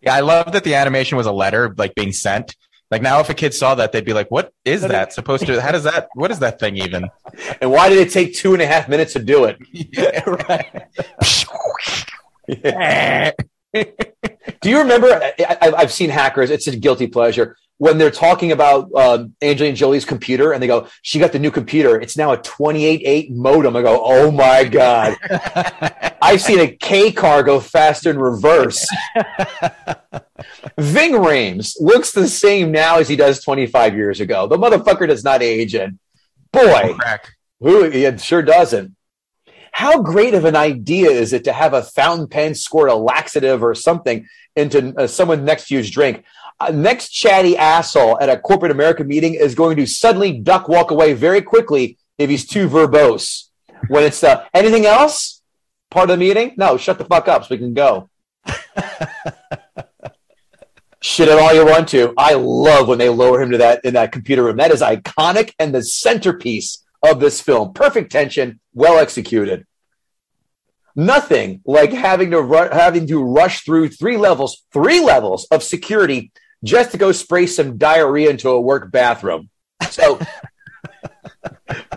Yeah, I love that the animation was a letter like being sent. Like now, if a kid saw that, they'd be like, "What is that supposed to? How does that? What is that thing even?" And why did it take two and a half minutes to do it? yeah, right. Do you remember? I, I, I've seen hackers. It's a guilty pleasure when they're talking about uh, Angelina Jolie's computer, and they go, "She got the new computer. It's now a 28.8 modem." I go, "Oh my god!" I've seen a K car go faster in reverse. Ving Rhames looks the same now as he does 25 years ago. The motherfucker does not age, and boy, who it sure doesn't. How great of an idea is it to have a fountain pen squirt a laxative or something into uh, someone next to you's drink? Uh, next chatty asshole at a corporate America meeting is going to suddenly duck walk away very quickly if he's too verbose. When it's uh, anything else part of the meeting, no, shut the fuck up so we can go. Shit it all you want to. I love when they lower him to that in that computer room. That is iconic and the centerpiece of this film. Perfect tension, well executed. Nothing like having to ru- having to rush through three levels, three levels of security just to go spray some diarrhea into a work bathroom. So,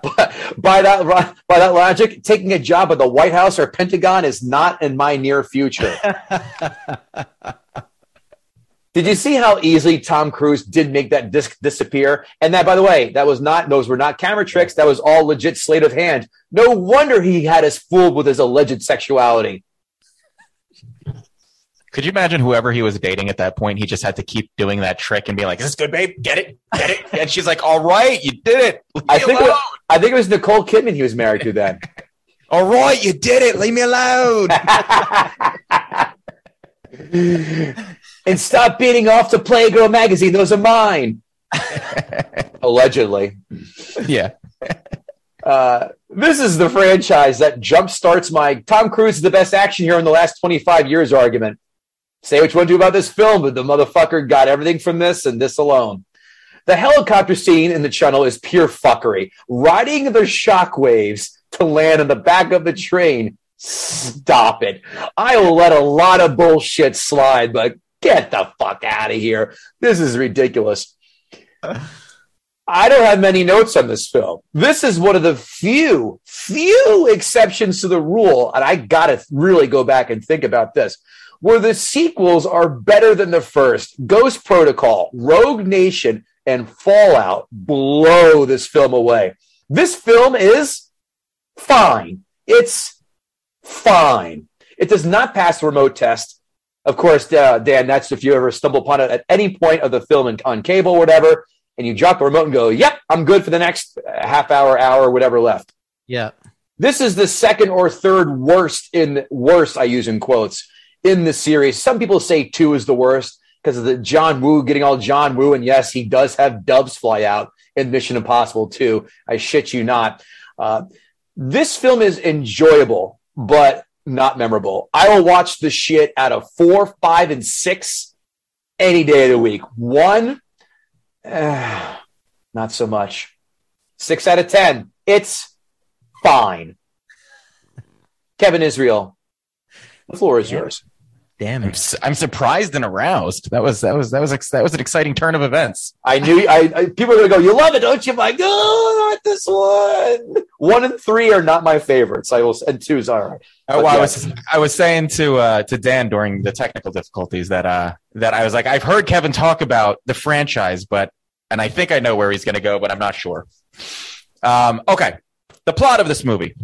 by, by that by that logic, taking a job at the White House or Pentagon is not in my near future. Did you see how easily Tom Cruise did make that disc disappear? And that, by the way, that was not; those were not camera tricks. That was all legit sleight of hand. No wonder he had us fooled with his alleged sexuality. Could you imagine whoever he was dating at that point? He just had to keep doing that trick and be like, "Is this good, babe? Get it, get it." And she's like, "All right, you did it. Leave I me think it, alone. I think it was Nicole Kidman he was married to then. All right, you did it. Leave me alone." and stop beating off to Playgirl magazine. Those are mine. Allegedly. yeah. Uh, this is the franchise that jumpstarts my Tom Cruise is the best action hero in the last 25 years argument. Say what you want to do about this film, but the motherfucker got everything from this and this alone. The helicopter scene in the channel is pure fuckery. Riding the shockwaves to land on the back of the train. Stop it. I will let a lot of bullshit slide, but get the fuck out of here. This is ridiculous. I don't have many notes on this film. This is one of the few, few exceptions to the rule, and I gotta really go back and think about this, where the sequels are better than the first. Ghost Protocol, Rogue Nation, and Fallout blow this film away. This film is fine. It's fine. It does not pass the remote test. Of course, uh, Dan, that's if you ever stumble upon it at any point of the film in, on cable or whatever, and you drop the remote and go, yep, I'm good for the next uh, half hour, hour, whatever left. Yeah. This is the second or third worst in worst, I use in quotes, in the series. Some people say two is the worst because of the John Woo getting all John Woo. And yes, he does have dubs fly out in Mission Impossible 2. I shit you not. Uh, this film is enjoyable, but not memorable. I will watch the shit out of four, five, and six any day of the week. One, eh, not so much. Six out of 10. It's fine. Kevin Israel, the floor is yours. Damn I'm, it. s- I'm surprised and aroused. That was that was that was ex- that was an exciting turn of events. I knew I, I people are gonna go, you love it, don't you? I'm like, oh, not this one. One and three are not my favorites. I will, and two's all right. Oh, But well, I was I was saying to uh, to Dan during the technical difficulties that uh, that I was like I've heard Kevin talk about the franchise, but and I think I know where he's going to go, but I'm not sure. Um, okay, the plot of this movie: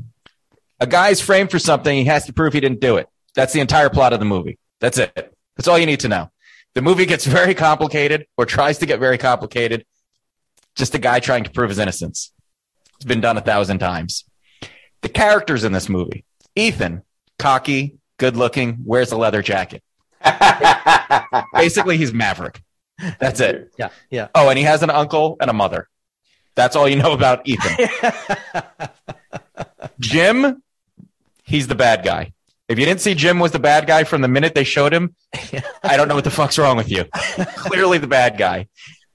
a guy's framed for something. He has to prove he didn't do it. That's the entire plot of the movie. That's it. That's all you need to know. The movie gets very complicated, or tries to get very complicated. Just a guy trying to prove his innocence. It's been done a thousand times. The characters in this movie: Ethan, cocky, good looking, wears a leather jacket. Basically, he's Maverick. That's it. Yeah, yeah. Oh, and he has an uncle and a mother. That's all you know about Ethan. Jim, he's the bad guy. If you didn't see Jim was the bad guy from the minute they showed him, I don't know what the fuck's wrong with you. Clearly the bad guy.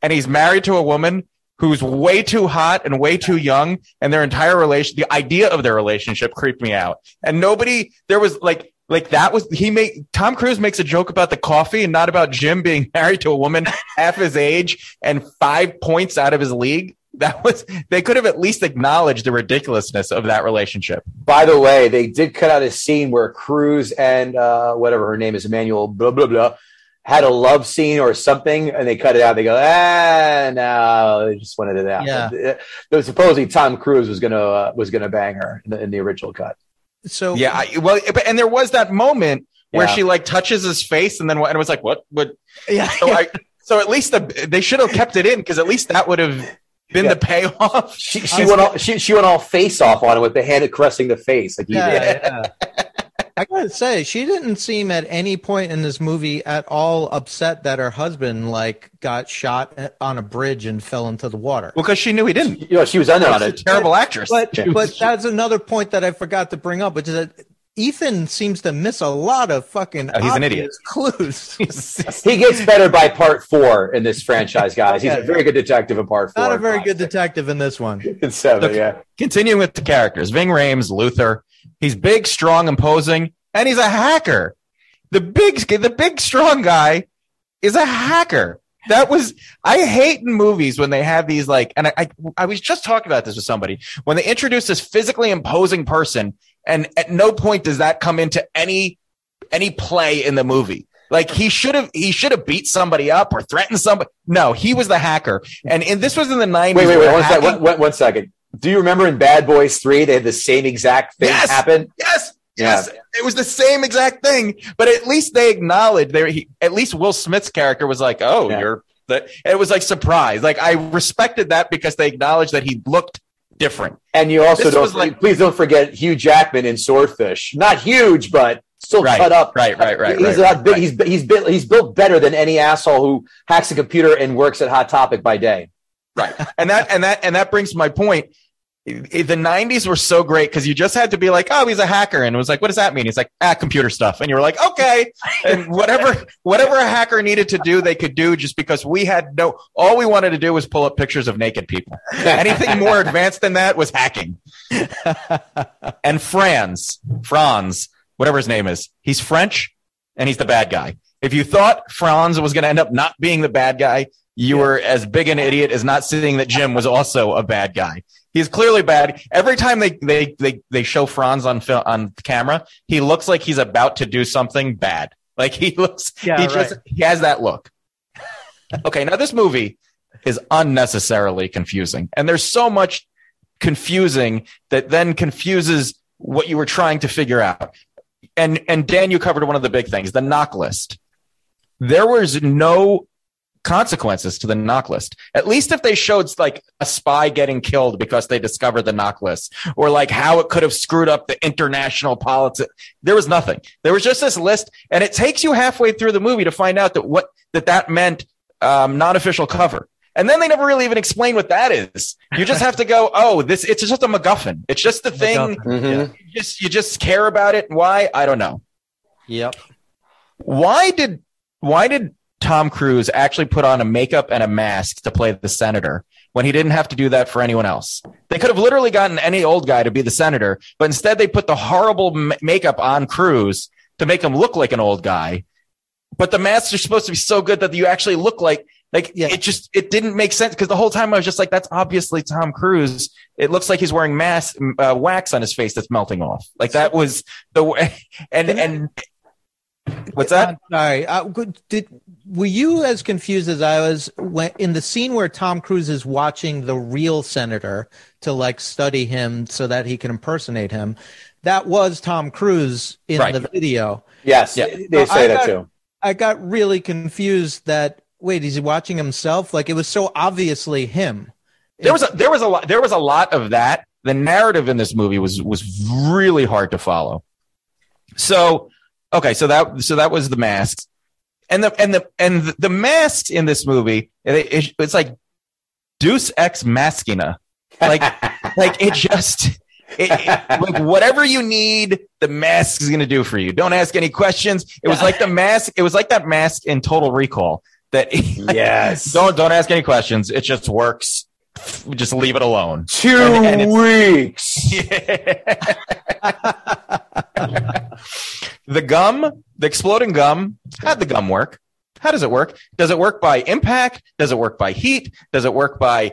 And he's married to a woman who's way too hot and way too young, and their entire relation, the idea of their relationship creeped me out. And nobody, there was like, like that was he made Tom Cruise makes a joke about the coffee and not about Jim being married to a woman half his age and five points out of his league. That was they could have at least acknowledged the ridiculousness of that relationship. By the way, they did cut out a scene where Cruise and uh, whatever her name is, Emmanuelle, blah blah blah, had a love scene or something, and they cut it out. They go, ah, no, they just wanted it out. Yeah. Though supposedly Tom Cruise was gonna uh, was gonna bang her in the, in the original cut. So Yeah, I, well, but- and there was that moment where Yeah. she like touches his face, and then what- and it was like, what? What? yeah, So I, so at least the they should have kept it in because at least that would have been Yeah. the payoff. She, she went all she, she went all face off on it with the hand caressing the face like yeah, yeah. I gotta say, she didn't seem at any point in this movie at all upset that her husband like got shot on a bridge and fell into the water. Well, because she knew he didn't. You know, she was under on She's a it. terrible actress. But Yeah. but that's another point that I forgot to bring up, which is that Ethan seems to miss a lot of fucking. Oh, he's an obvious Clues. He gets better by part four in this franchise, guys. He's Yeah. a very good detective in part four. Not a very good detective in this one. In seven, Look, yeah. Continuing with the characters, Ving Rhames, Luther. He's big, strong, imposing, and he's a hacker. The big, the big, strong guy is a hacker. That was I hate in movies when they have these like, and I, I I was just talking about this with somebody when they introduce this physically imposing person, and at no point does that come into any any play in the movie. Like he should have he should have beat somebody up or threatened somebody. No, he was the hacker, and, and this was in the nineties. Wait, wait, wait. One, sec, one, one, second. Do you remember in Bad Boys 3, they had the same exact thing Yes. happen? Yes, Yeah. yes, it was the same exact thing. But at least they acknowledged there. He, at least Will Smith's character was like, "Oh, Yeah. you're." The, it was like surprise. Like I respected that because they acknowledged that he looked different. And you also This don't, like- please don't forget Hugh Jackman in Swordfish. Not huge, but still Right, cut up. right, right, right, He's right, big. right. He's he's built he's built better than any asshole who hacks a computer and works at Hot Topic by day. Right. And that and that and that brings my point. The '90s were so great because you just had to be like, "Oh, he's a hacker," and it was like, "What does that mean?" He's like, "Ah, computer stuff," and you were like, "Okay." And whatever whatever a hacker needed to do, they could do just because we had no. All we wanted to do was pull up pictures of naked people. Anything more advanced than that was hacking. and Franz, Franz, whatever his name is, he's French and he's the bad guy. If you thought Franz was going to end up not being the bad guy, you were as big an idiot as not seeing that Jim was also a bad guy. He's clearly bad. Every time they they they, they show Franz on film, on camera, he looks like he's about to do something bad. Like he looks, Yeah, he right. just he has that look. okay, now this movie is unnecessarily confusing, and there's so much confusing that then confuses what you were trying to figure out. And and Dan, you covered one of the big things, the NOC list. There was no consequences to the NOC list. At least if they showed like a spy getting killed because they discovered the NOC list, or like how it could have screwed up the international politics. There was nothing. There was just this list, and it takes you halfway through the movie to find out that what that that meant um, non-official cover. And then they never really even explain what that is. You just have to go, oh, this it's just a MacGuffin. It's just the thing. MacGuffin. Mhm. You just you just care about it. Why? I don't know. Yep. Why did why did Tom Cruise actually put on a makeup and a mask to play the senator when he didn't have to do that for anyone else? They could have literally gotten any old guy to be the senator, but instead they put the horrible ma- makeup on Cruise to make him look like an old guy. But the masks are supposed to be so good that you actually look like like Yeah. it just it didn't make sense because the whole time I was just like that's obviously Tom Cruise. It looks like he's wearing mask uh, wax on his face that's melting off. Like that was the way and and what's that? I'm sorry. Uh, good- did were you as confused as I was when in the scene where Tom Cruise is watching the real senator to like study him so that he can impersonate him? That was Tom Cruise in Right. the video. Yes, Yeah. they say I that got- too. I got really confused that wait, is he watching himself? Like it was so obviously him. There was a, there was a lot there was a lot of that. The narrative in this movie was was really hard to follow. So okay, so that so that was the masks, and the and the and the, masks in this movie it, it- it's like Deus ex machina, like like it just. It, it- like whatever you need, the mask is going to do for you. Don't ask any questions. It was like the mask. It was like that mask in Total Recall. That yes. don't don't ask any questions. It just works. Just leave it alone. Two And- and weeks. the gum, the exploding gum, how'd the gum work? How does it work? Does it work by impact? Does it work by heat? Does it work by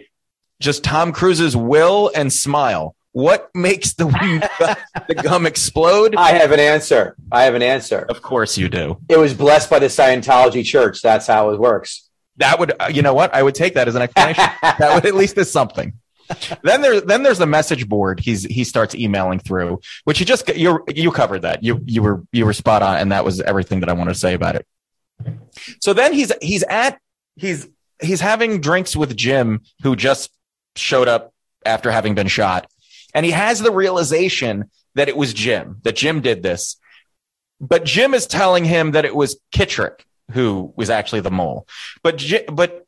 just Tom Cruise's will and smile? What makes the, the gum explode? I have an answer. I have an answer. Of course you do. It was blessed by the Scientology Church. That's how it works. That would, uh, you know what? I would take that as an explanation. that would at least is something. then there's then there's the message board. He's he starts emailing through, which you just you you covered that. You you were you were spot on, and that was everything that I wanted to say about it. So then he's he's at he's he's having drinks with Jim, who just showed up after having been shot, and he has the realization that it was Jim that Jim did this, but Jim is telling him that it was Kittrick who was actually the mole. But but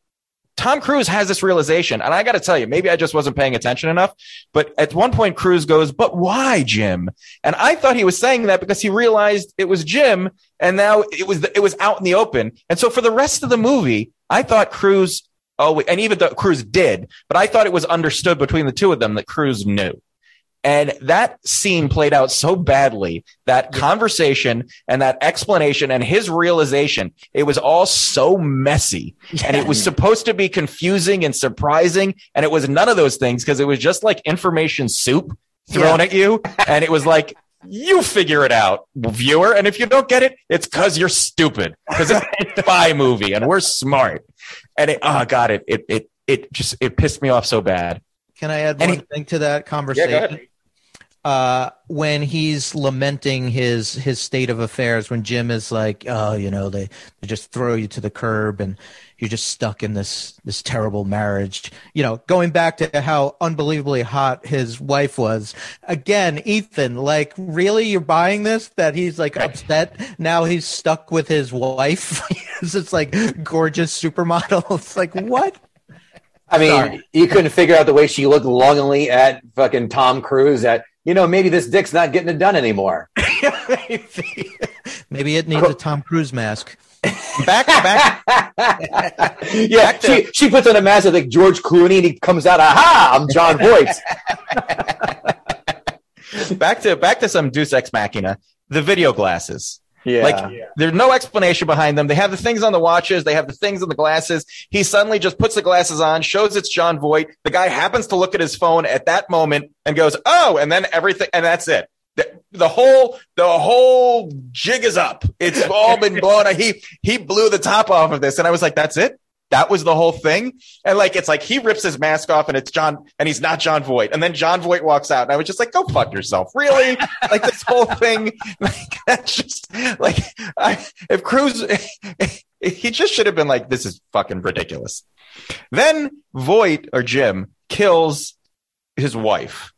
Tom Cruise has this realization, and I got to tell you, maybe I just wasn't paying attention enough. But at one point, Cruise goes, "But why, Jim?" And I thought he was saying that because he realized it was Jim, and now it was it was out in the open. And so for the rest of the movie, I thought Cruise. Oh, and even though Cruise did, but I thought it was understood between the two of them that Cruise knew. And that scene played out so badly, that conversation and that explanation and his realization, it was all so messy. And it was supposed to be confusing and surprising. And it was none of those things because it was just like information soup thrown at you. And it was like, you figure it out, viewer. And if you don't get it, it's because you're stupid. Because it's a spy movie and we're smart. And it, oh God, it, it, it, it just, it pissed me off so bad. Can I add And one he- thing to that conversation? Uh, when he's lamenting his his state of affairs, when Jim is like, "Oh, you know, they, they just throw you to the curb, and you're just stuck in this this terrible marriage." You know, going back to how unbelievably hot his wife was. Again, Ethan, like, really, you're buying this? That he's like upset now? He's stuck with his wife. it's just like gorgeous supermodel. It's like what? I mean, Sorry. you couldn't figure out the way she looked longingly at fucking Tom Cruise that, you know, maybe this dick's not getting it done anymore. maybe, maybe it needs a Tom Cruise mask. Back, back, yeah, Back to- she, she puts on a mask of like George Clooney and he comes out, aha, I'm Jon Voight. back to back to some Deus Ex Machina. The video glasses. Yeah. Like there's no explanation behind them. They have the things on the watches. They have the things on the glasses. He suddenly just puts the glasses on, shows it's Jon Voight. The guy happens to look at his phone at that moment and goes, "Oh!" And then everything, and that's it. The, the whole the whole jig is up. It's all been blown. He he blew the top off of this, and I was like, "That's it." That was the whole thing. And like, it's like he rips his mask off and it's John, and he's not Jon Voight. And then Jon Voight walks out. And I was just like, go fuck yourself. Really? like this whole thing. Like, that's just like, I, if Cruise, he just should have been like, this is fucking ridiculous. Then Voight or Jim kills his wife.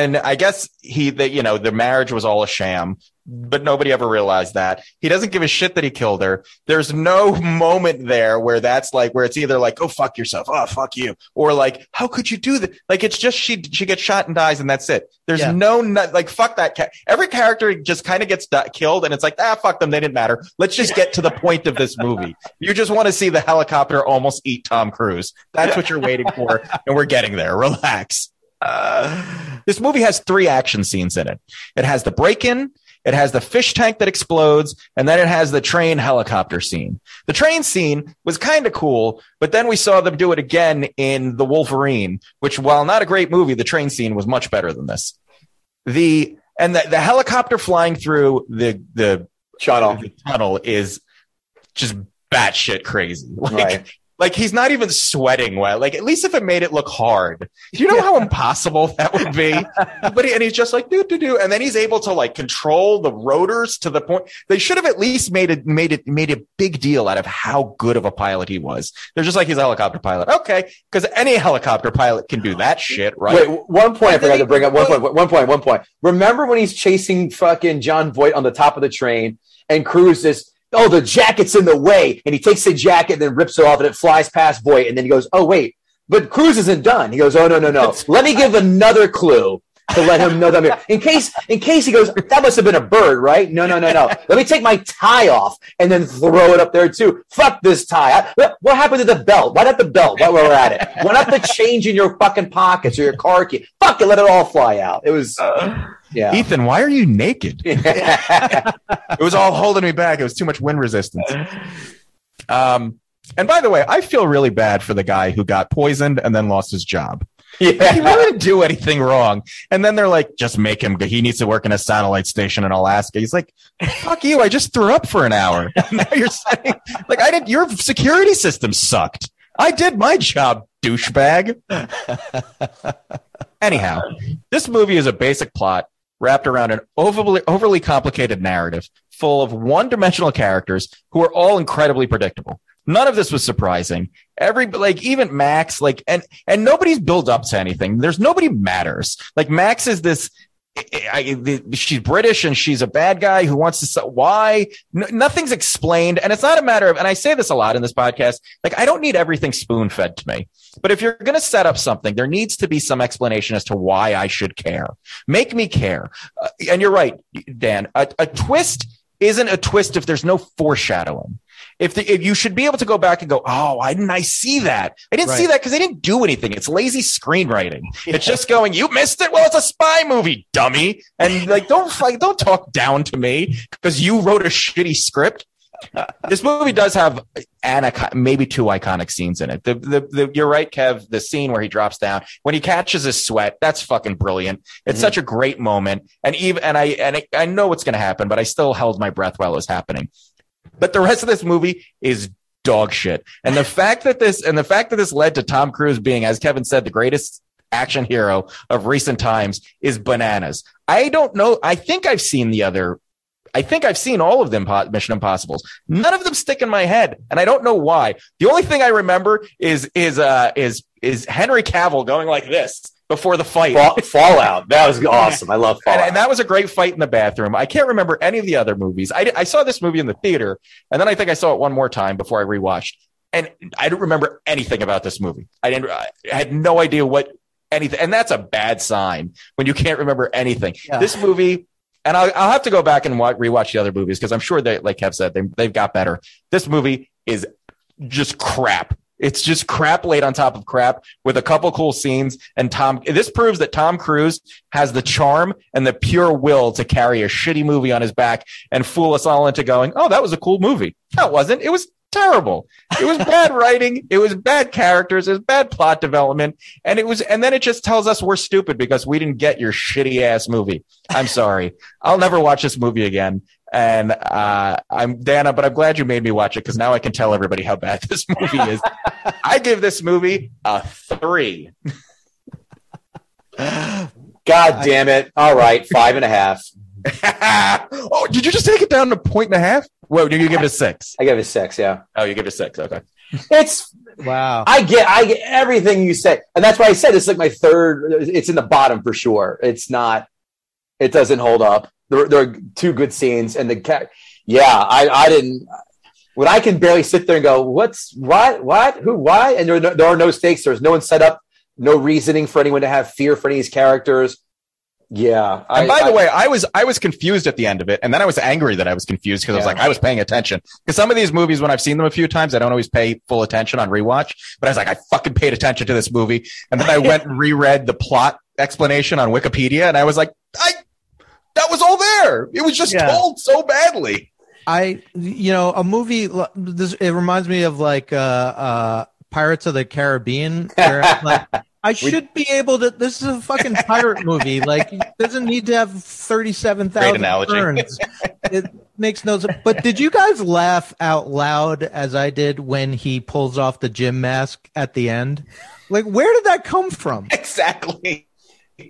And I guess he, that, you know, the marriage was all a sham, but nobody ever realized that. He doesn't give a shit that he killed her. There's no moment there where that's like, where it's either like, oh, fuck yourself. Oh, fuck you. Or like, how could you do that? Like, it's just she, she gets shot and dies and that's it. There's Yeah. no, like, fuck that. Ca- Every character just kind of gets di- killed and it's like, ah, fuck them. They didn't matter. Let's just get to the point of this movie. You just want to see the helicopter almost eat Tom Cruise. That's what you're waiting for. And we're getting there. Relax. Uh, this movie has three action scenes in it. It has the break in, it has the fish tank that explodes, and then it has the train helicopter scene. The train scene was kind of cool, but then we saw them do it again in The Wolverine, which, while not a great movie, the train scene was much better than this. The and the, the helicopter flying through the the Channel. the tunnel is just batshit crazy. Like, Right. Like he's not even sweating well. Like at least if it made it look hard. Do you know how impossible that would be? But he, and he's just like do do do, and then he's able to like control the rotors to the point they should have at least made it made it made a big deal out of how good of a pilot he was. They're just like he's a helicopter pilot, okay? Because any helicopter pilot can do that shit, right? Wait, one point I forgot he- to bring up. One point, one point, one point. Remember when he's chasing fucking Jon Voight on the top of the train and Cruise is, oh, the jacket's in the way. And he takes the jacket and then rips it off and it flies past Voight. And then he goes, oh, wait, but Cruise isn't done. He goes, oh, no, no, no. Let me give another clue to let him know that I'm here. In case, in case he goes, that must have been a bird, right? No, no, no, no. Let me take my tie off and then throw it up there too. Fuck this tie. I- what- happened to the belt? Why not the belt while we're at it? Why not the change in your fucking pockets or your car key? Fuck it, let it all fly out. It was, yeah. Ethan, why are you naked? it was all holding me back. It was too much wind resistance. Um, and by the way, I feel really bad for the guy who got poisoned and then lost his job. He yeah. really didn't do anything wrong. And then they're like, just make him, he needs to work in a satellite station in Alaska. He's like, fuck you. I just threw up for an hour. now you're saying, like, I didn't, your security system sucked. I did my job, douchebag. Anyhow, this movie is a basic plot wrapped around an overly, overly complicated narrative full of one dimensional characters who are all incredibly predictable. None of this was surprising. Every like even Max like and and nobody's built up to anything. There's nobody matters. Like Max is this. I, the- she's British and she's a bad guy who wants to. s- Why? Nothing's explained, and it's not a matter of. And I say this a lot in this podcast. Like I don't need everything spoon fed to me. But if you're going to set up something, there needs to be some explanation as to why I should care. Make me care. Uh, and you're right, Dan. A, a twist isn't a twist if there's no foreshadowing. If, the, if you should be able to go back and go, oh, why didn't I see that? I didn't see that because they didn't do anything. It's lazy screenwriting. It's just going, you missed it. Well, it's a spy movie, dummy. And like, don't like, don't talk down to me because you wrote a shitty script. this movie does have an maybe two iconic scenes in it. The, the, the, you're right, Kev. The scene where he drops down when he catches his sweat, that's fucking brilliant. It's Mhm. such a great moment. And even and I and I, I know what's going to happen, but I still held my breath while it was happening. But the rest of this movie is dog shit. And the fact that this and the fact that this led to Tom Cruise being, as Kevin said, the greatest action hero of recent times is bananas. I don't know. I think I've seen the other. I think I've seen all of them Mission Impossibles. None of them stick in my head, and I don't know why. The only thing I remember is is uh is is Henry Cavill going like this before the fight. Fall, Fallout. That was awesome. I love Fallout. and that was a great fight in the bathroom. I can't remember any of the other movies. I, I saw this movie in the theater, and then I think I saw it one more time before I rewatched. And I don't remember anything about this movie. I didn't. I had no idea what anything, and that's a bad sign when you can't remember anything. Yeah. This movie, and I'll, I'll have to go back and wa- rewatch the other movies because I'm sure they, like Kev said, they, they've got better. This movie is just crap. It's just crap laid on top of crap with a couple cool scenes. And Tom, this proves that Tom Cruise has the charm and the pure will to carry a shitty movie on his back and fool us all into going, oh, that was a cool movie. It wasn't. It was terrible. It was bad writing. It was bad characters. It was bad plot development. And it was, and then it just tells us we're stupid because we didn't get your shitty ass movie. I'm sorry. I'll never watch this movie again. And uh, I'm Dana, but I'm glad you made me watch it because now I can tell everybody how bad this movie is. I give this movie a three. God damn it. All right. Five and a half. oh, did you just take it down to point and a half? Whoa, did you give it a six? I give it a six. Yeah. Oh, you give it a six. Okay. It's, Wow. I get, I get everything you say. And that's why I said it's like my third, it's in the bottom for sure. It's not, it doesn't hold up. There, there are two good scenes and the cat. Yeah. I, I didn't, when I can barely sit there and go, what's, what, what, who, why? And there, are no- there are no stakes. There's no one set up, no reasoning for anyone to have fear for any of these characters. Yeah. And I- by the way, I was I was confused at the end of it, and then I was angry that I was confused because I was like I was paying attention. Because some of these movies, when I've seen them a few times, I don't always pay full attention on rewatch. But I was like, I fucking paid attention to this movie, and then I went and reread the plot explanation on Wikipedia, and I was like, I that was all there. It was just Yeah. told so badly. I, you know, a movie. This it reminds me of like uh, uh, Pirates of the Caribbean. Where like, I should be able to. This is a fucking pirate movie. Like, it doesn't need to have thirty-seven thousand turns. It, makes no sense. But did you guys laugh out loud as I did when he pulls off the Jim mask at the end? Like, where did that come from? Exactly.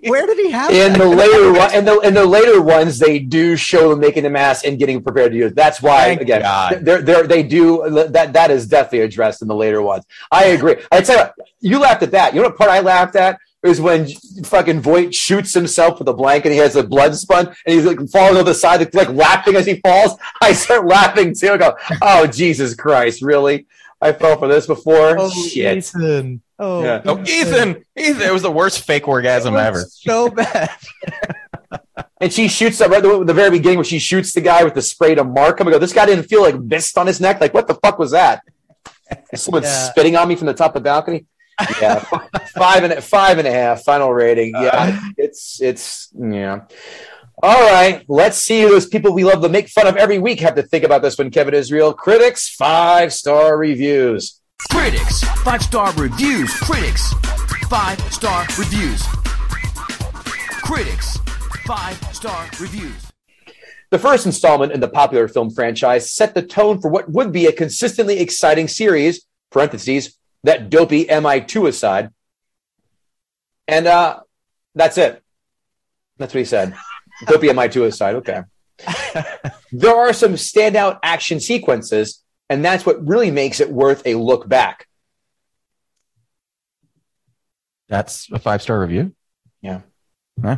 Where did he have In that? the later one, in the in the later ones, they do show them making the mask and getting prepared to use. it. That's why Thank again, God. they're, they're, they do that. That is definitely addressed in the later ones. I agree. I tell you, what, you laughed at that. You know what part I laughed at is when fucking Voight shoots himself with a blanket. He has a blood spun and he's like falling over the side, like laughing as he falls. I start laughing too. I go, "Oh Jesus Christ, really? I fell for this before? Oh, Shit." Ethan. Oh, Yeah. Oh, Ethan, Ethan, it was the worst fake orgasm It was ever. So bad. And she shoots up right at the very beginning where she shoots the guy with the spray to mark him. I go, this guy didn't feel like mist on his neck. Like, what the fuck was that? Is someone Yeah. spitting on me from the top of the balcony? Yeah, five and five and a half. Final rating. Yeah, it's it's yeah. All right, let's see who those people we love to make fun of every week have to think about this one. Kevin Israel, critics, five star reviews. Critics, five star reviews. Critics, five star reviews. Critics, five star reviews. The first installment in the popular film franchise set the tone for what would be a consistently exciting series, parentheses, that dopey MI2 aside. And uh, that's it. That's what he said. Dopey MI2 aside. Okay. there are some standout action sequences, and that's what really makes it worth a look back. That's a five star review. Yeah. Huh?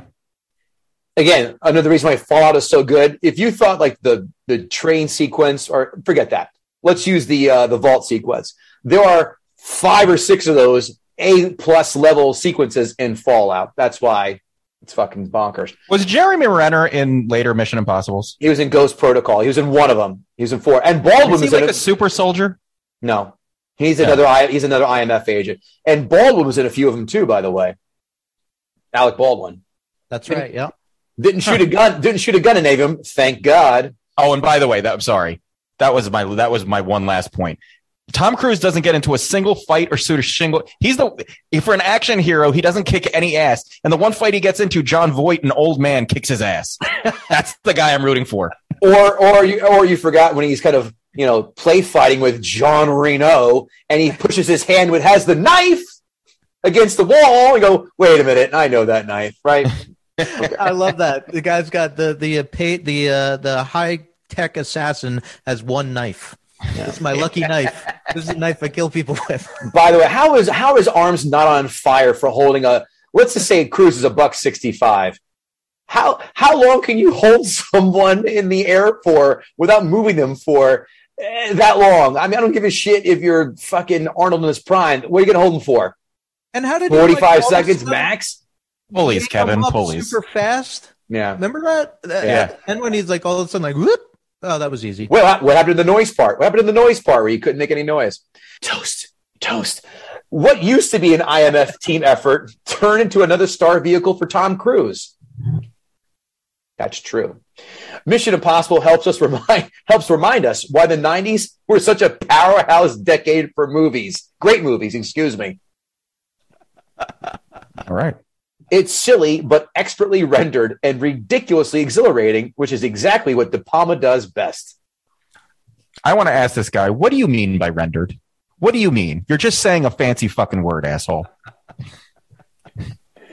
Again, another reason why Fallout is so good. If you thought like the the train sequence, or forget that, let's use the uh, the vault sequence. There are five or six of those A plus level sequences in Fallout. That's why it's fucking bonkers. Was Jeremy Renner in later Mission Impossibles? He was in Ghost Protocol. He was in one of them. He was in four. And Baldwin Was he was in like it. a super soldier? No, he's Yeah. another I he's another IMF agent. And Baldwin was in a few of them too. By the way, Alec Baldwin That's right. Yeah. didn't shoot a gun. Didn't shoot a gun in any of them. Thank God. Oh, and by the way, that I'm sorry. That was my that was my one last point. Tom Cruise doesn't get into a single fight or shoot a single. He's the if for an action hero. He doesn't kick any ass. And the one fight he gets into, Jon Voight, an old man, kicks his ass. That's the guy I'm rooting for. or or you or you forgot when he's kind of you know play fighting with Jean Reno and he pushes his hand with has the knife against the wall. You go, wait a minute, I know that knife, right? I love that. The guy's got the the uh, pay, the uh, the high tech assassin has one knife. It's my lucky knife. This is a knife I kill people with. By the way, how is how is arms not on fire for holding a? Let's just say Cruise is a buck sixty five. How how long can you hold someone in the air for without moving them for eh, that long? I mean, I don't give a shit if you're fucking Arnold in his prime. What are you gonna hold him for? And how did forty-five like, five all of a seconds max. Pulleys, Kevin, pulleys. Super fast. Yeah. Remember that? That- Yeah. And when he's like all of a sudden like whoop. Oh, that was easy. Well, what happened to the noise part? What happened to the noise part where you couldn't make any noise? Toast, toast. What used to be an IMF team effort turned into another star vehicle for Tom Cruise. That's true. Mission Impossible helps us remind helps remind us why the 90s were such a powerhouse decade for movies. Great movies, excuse me. All right. It's silly, but expertly rendered and ridiculously exhilarating, which is exactly what De Palma does best. I want to ask this guy, what do you mean by rendered? What do you mean? You're just saying a fancy fucking word, asshole.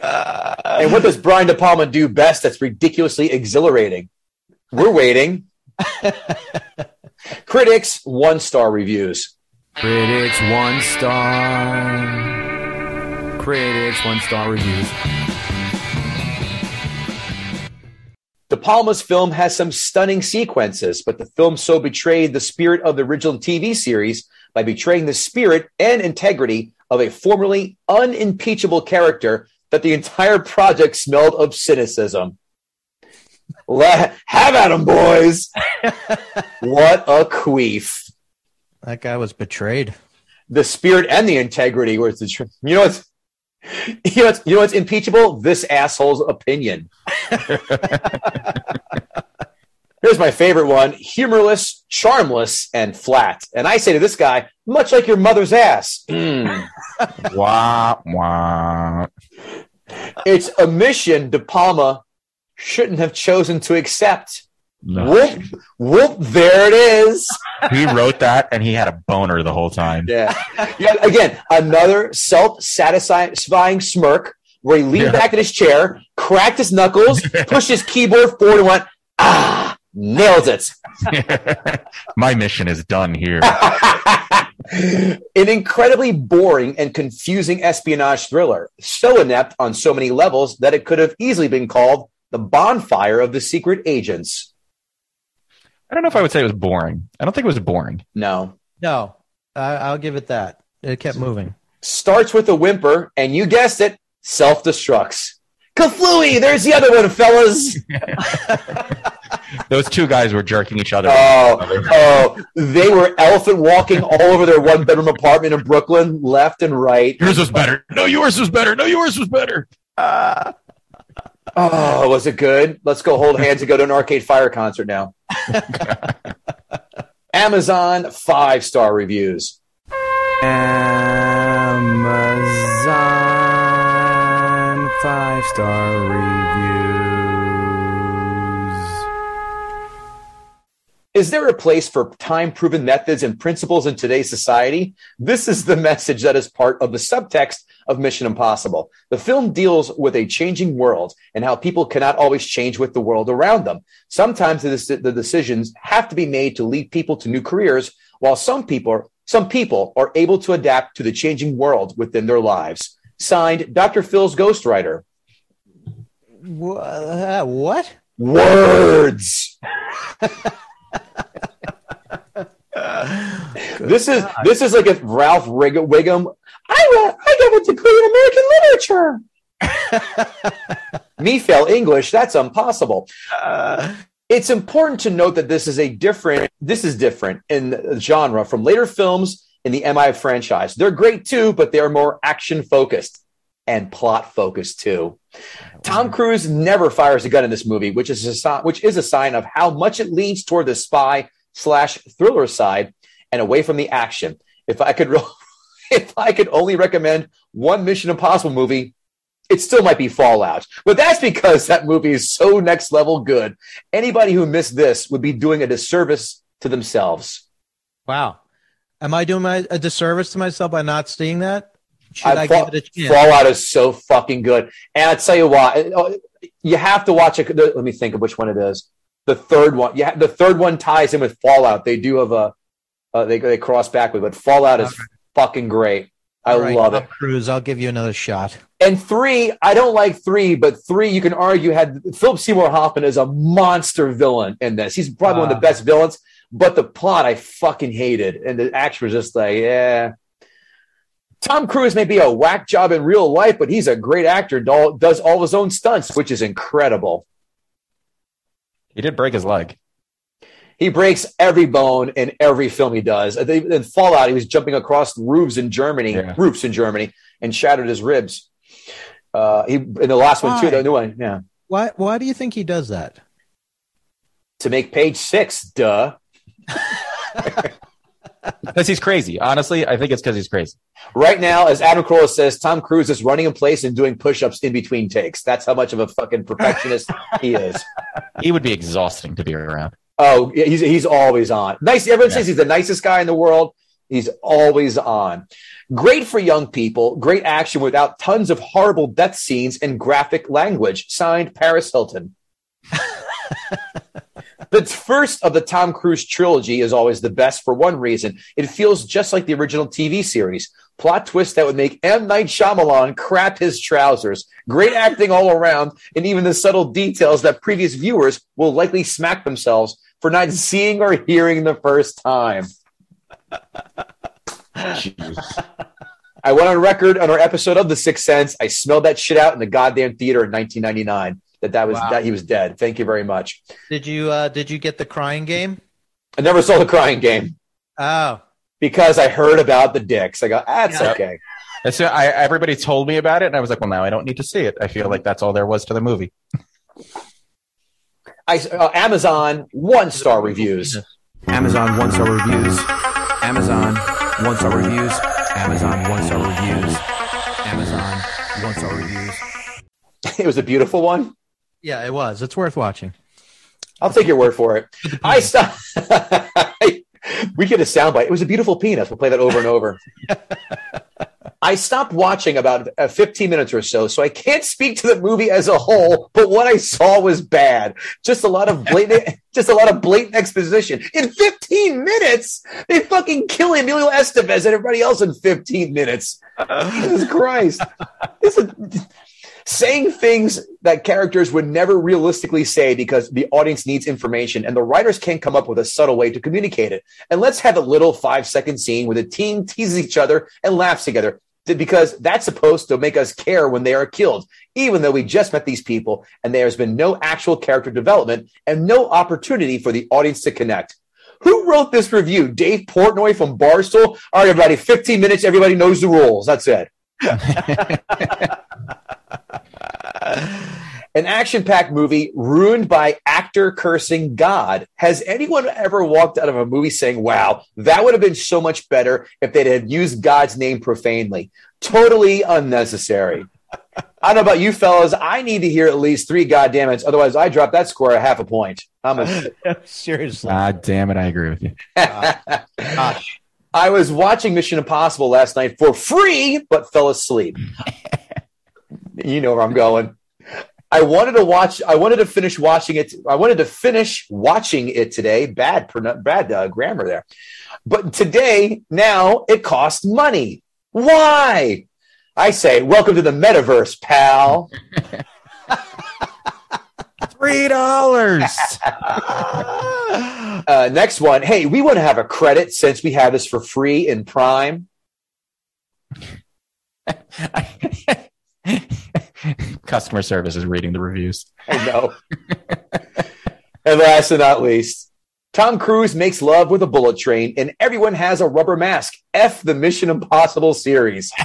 Uh, and what does Brian De Palma do best that's ridiculously exhilarating? We're waiting. Critics, one star reviews. Critics one star. Critics one star reviews. De Palma's film has some stunning sequences, but the film so betrayed the spirit of the original TV series by betraying the spirit and integrity of a formerly unimpeachable character that the entire project smelled of cynicism. La- have at 'em, boys. what a queef. That guy was betrayed. the spirit and the integrity was the truth. You know what's you know what's, you know what's impeachable? This asshole's opinion. Here's my favorite one: humorless, charmless, and flat. And I say to this guy, much like your mother's ass. Mm. wah, wah. It's a mission De Palma shouldn't have chosen to accept. No. Whoop, whoop, there it is. He wrote that and he had a boner the whole time. Yeah. yeah. Again, another self-satisfying smirk where he leaned Yeah. back in his chair, cracked his knuckles, pushed his keyboard forward, and went, "Ah, nailed it." My mission is done here. An incredibly boring and confusing espionage thriller, so inept on so many levels that it could have easily been called the bonfire of the secret agents. I don't know if I would say it was boring. I don't think it was boring. No. No, I, I'll give it that. It kept moving. Starts with a whimper, and you guessed it, self destructs. Kaflooey, there's the other one, fellas. Those two guys were jerking each other. Oh, oh, they were elephant walking all over their one bedroom apartment in Brooklyn, left and right. Yours was better. No, yours was better. No, yours was better. Ah. Oh, was it good? Let's go hold hands and go to an Arcade Fire concert now. Amazon five star reviews. Amazon five star reviews. Is there a place for time proven methods and principles in today's society? This is the message that is part of the subtext of Mission Impossible. The film deals with a changing world and how people cannot always change with the world around them. Sometimes the, the decisions have to be made to lead people to new careers, while some people, some people are able to adapt to the changing world within their lives. Signed, Dr. Phil's ghostwriter. Uh, what? Words. this is this is like if Ralph Wiggum. I wa- I got a degree in American literature. Me fail English. That's impossible. Uh. it's important to note that this is a different. This is different in genre from later films in the MI franchise. They're great too, but they're more action focused and plot focused too. Tom Cruise never fires a gun in this movie, which is a sign, which is a sign of how much it leans toward the spy slash thriller side and away from the action. If I could, if I could only recommend one Mission Impossible movie, it still might be Fallout. But that's because that movie is so next level good. Anybody who missed this would be doing a disservice to themselves. Wow. Am I doing my, a disservice to myself by not seeing that? Should I, Fall- give it a chance? Fallout is so fucking good. And I'll tell you why. uh, You have to watch it. Let me think of which one it is. The third one. Yeah, the third one ties in with Fallout. They do have a, uh, they, they cross back with, but Fallout is fucking great. I All right, love Tom it. Cruise, I'll give you another shot. And three, I don't like three, but three, you can argue had Philip Seymour Hoffman is a monster villain in this. He's probably one of the Ah. best villains, but the plot I fucking hated. And the action was just like, yeah. Tom Cruise may be a whack job in real life, but he's a great actor, does all his own stunts, which is incredible. He did break his leg. He breaks every bone in every film he does. In Fallout, he was jumping across roofs in Germany, Yeah. roofs in Germany, and shattered his ribs. Uh, he in the last one too, the new one, yeah. Why, why do you think he does that? to make page six. Duh. Because he's crazy. Honestly, I think it's because he's crazy. Right now, as Adam Carolla says, Tom Cruise is running in place and doing push-ups in between takes. That's how much of a fucking perfectionist he is. He would be exhausting to be around. Oh, yeah, he's he's always on. Nice. Everyone Yeah. says he's the nicest guy in the world. He's always on. Great for young people. Great action without tons of horrible death scenes and graphic language. Signed, Paris Hilton. the first of the Tom Cruise trilogy is always the best for one reason. It feels just like the original TV series. Plot twist that would make M. Night Shyamalan crap his trousers. Great acting all around, and even the subtle details that previous viewers will likely smack themselves for not seeing or hearing the first time. I went on record on our episode of The Sixth Sense. I smelled that shit out in the goddamn theater in 1999. That that was Wow. that he was dead. Thank you very much. Did you uh, did you get the crying game? I never saw the crying game Oh, because I heard about the dicks. I go, that's Yeah. okay. And so I, everybody told me about it, and I was like, well, now I don't need to see it. I feel like that's all there was to the movie. I uh, Amazon one star reviews. Amazon one star reviews. Amazon one star reviews. Amazon one star reviews. Amazon one star reviews. it was a beautiful one. yeah, it was. It's worth watching. I'll take your word for it. I stopped. we get a soundbite. It was a beautiful penis. We'll play that over and over. I stopped watching about uh, 15 minutes or so, so I can't speak to the movie as a whole. But what I saw was bad. Just a lot of blatant, just a lot of blatant exposition. In 15 minutes, they fucking kill Emilio Estevez and everybody else in 15 minutes. Jesus Christ! This is saying things that characters would never realistically say because the audience needs information and the writers can't come up with a subtle way to communicate it. And let's have a little five second scene where the team teases each other and laughs together because that's supposed to make us care when they are killed, even though we just met these people and there has been no actual character development and no opportunity for the audience to connect. Who wrote this review? Dave Portnoy from Barstool? All right, everybody, 15 minutes. Everybody knows the rules. That's it. An action packed movie ruined by actor cursing God. Has anyone ever walked out of a movie saying, wow, that would have been so much better if they'd have used God's name profanely? Totally unnecessary. I don't know about you fellas. I need to hear at least three goddammits. Otherwise, I drop that score a half a point. I'm a- Seriously. God damn it, I agree with you. Gosh. I was watching Mission Impossible last night for free, but fell asleep. you know where I'm going. I wanted to watch. I wanted to finish watching it. I wanted to finish watching it today. Bad, bad uh, grammar there. But today, now it costs money. Why? I say, welcome to the metaverse, pal. Three dollars. Uh, next one. Hey, we want to have a credit since we have this for free in Prime. Customer service is reading the reviews. I know. and last but not least, Tom Cruise makes love with a bullet train, and everyone has a rubber mask. F the Mission Impossible series.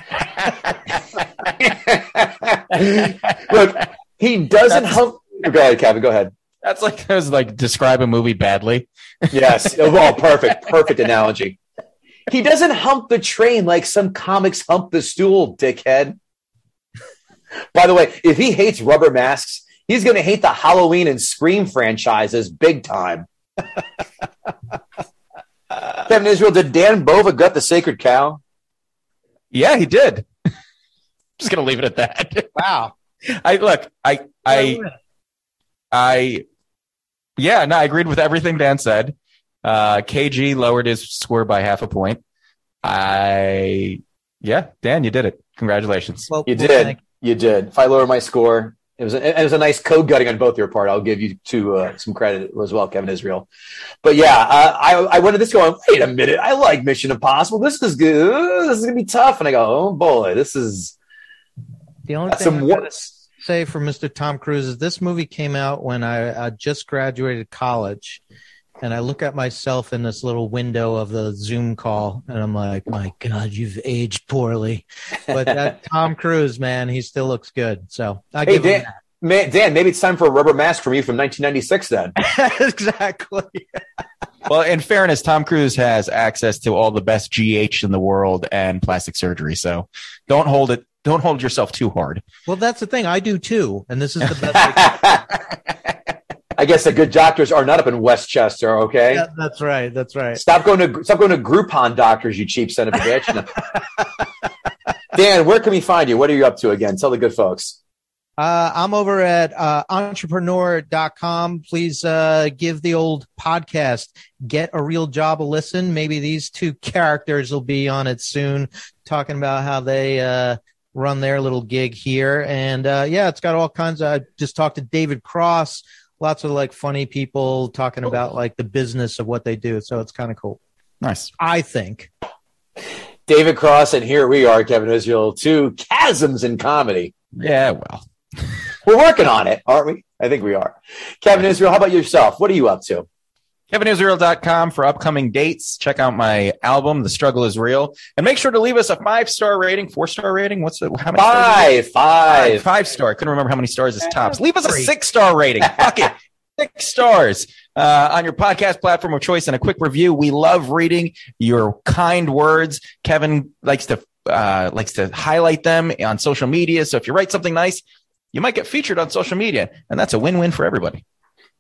Look, he doesn't hump. Go ahead, Kevin. Go ahead. That's like that was like describe a movie badly. Yes. Oh, perfect. Perfect analogy. He doesn't hump the train like some comics hump the stool, dickhead. By the way, if he hates rubber masks, he's going to hate the Halloween and Scream franchises big time. Kevin Israel, did Dan Bova gut the sacred cow? Yeah, he did. Just gonna leave it at that. Wow. I look, I I I yeah, no, I agreed with everything Dan said. Uh KG lowered his score by half a point. I yeah, Dan, you did it. Congratulations. Well, You well, did. You did. If I lower my score, it was a, it was a nice code gutting on both your part. I'll give you two uh, some credit as well, Kevin Israel. But yeah, uh, I I went to this going. Wait a minute, I like Mission Impossible. This is good. This is gonna be tough. And I go, oh boy, this is The only thing some worse. say for Mr. Tom Cruise is this movie came out when I, I just graduated college, and I look at myself in this little window of the Zoom call, and I'm like, my God, you've aged poorly. But that Tom Cruise, man, he still looks good. So I Hey give him Dan, man, Dan, maybe it's time for a rubber mask from you from 1996. Then exactly. Well, in fairness, Tom Cruise has access to all the best GH in the world and plastic surgery. So don't hold it. Don't hold yourself too hard. Well, that's the thing. I do too, and this is the best. I guess the good doctors are not up in Westchester. Okay, yeah, that's right. That's right. stop going to stop going to Groupon doctors, you cheap son of a bitch. Dan, where can we find you? What are you up to again? Tell the good folks. Uh, I'm over at uh, entrepreneur.com. Please uh, give the old podcast Get a Real Job a listen. Maybe these two characters will be on it soon, talking about how they uh, run their little gig here. And uh, yeah, it's got all kinds of. I just talked to David Cross, lots of like funny people talking oh. about like the business of what they do. So it's kind of cool, Nice. I think. David Cross, and here we are, Kevin Israel, two chasms in comedy. Yeah. Well, We're working on it, aren't we? I think we are. Kevin Israel, how about yourself? What are you up to? KevinIsrael.com for upcoming dates. Check out my album, The Struggle is Real. And make sure to leave us a five star rating, four star rating. What's the, how many stars it? Five, five. Five star. I couldn't remember how many stars is tops. Leave us a six star rating. Fuck it. Six stars uh, on your podcast platform of choice and a quick review. We love reading your kind words. Kevin likes to uh, likes to highlight them on social media. So if you write something nice, you might get featured on social media, and that's a win win for everybody.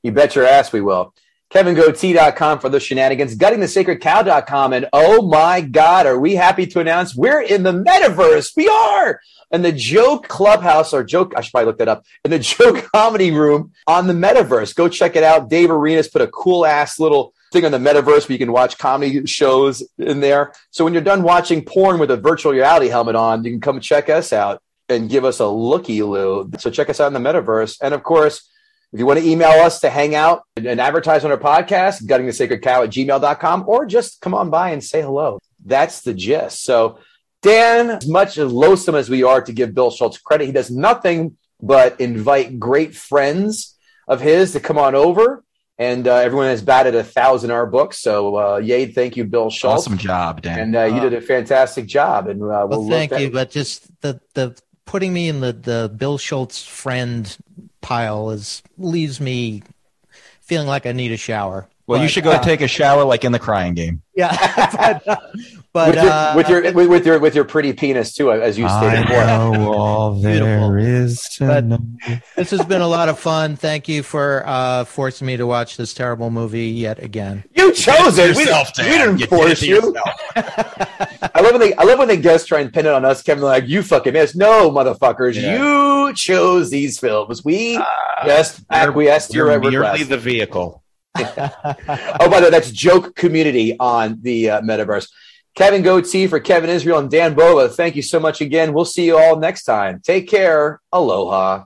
You bet your ass we will. KevinGoatee.com for the shenanigans, guttingthesacredcow.com. And oh my God, are we happy to announce we're in the metaverse? We are in the joke clubhouse or joke, I should probably look that up, in the joke comedy room on the metaverse. Go check it out. Dave Arenas put a cool ass little thing on the metaverse where you can watch comedy shows in there. So when you're done watching porn with a virtual reality helmet on, you can come check us out and give us a looky loo. So check us out in the metaverse. And of course, if you want to email us to hang out and advertise on our podcast, gutting the sacred cow at gmail.com, or just come on by and say hello. That's the gist. So, Dan, as much as loathsome as we are to give Bill Schultz credit, he does nothing but invite great friends of his to come on over. And uh, everyone has batted a thousand our books. So, uh, yay, thank you, Bill Schultz. Awesome job, Dan. And uh, you did a fantastic job. And uh, we'll, Well, thank you, but just the the putting me in the the Bill Schultz friend pile is leaves me feeling like I need a shower. Well, you should go uh, take a shower like in the crying game. Yeah, but, uh, but with, your, uh, with your with, with your with your pretty penis too, as you stated before. know all Beautiful. is to But- know. this has been a lot of fun. Thank you for uh, forcing me to watch this terrible movie yet again. You chose it. We, Yourself, we Dan. didn't You did it force to you. yourself. I love when they I love when they guests try and pin it on us, Kevin. Like you fucking missed. No, motherfuckers, Yeah. you chose these films. We just acquiesced to your You're merely request. the vehicle. Oh, by the way, that's joke community on the uh, metaverse. Kevin Goatee for Kevin Israel and Dan Bova. Thank you so much again. We'll see you all next time. Take care. Aloha.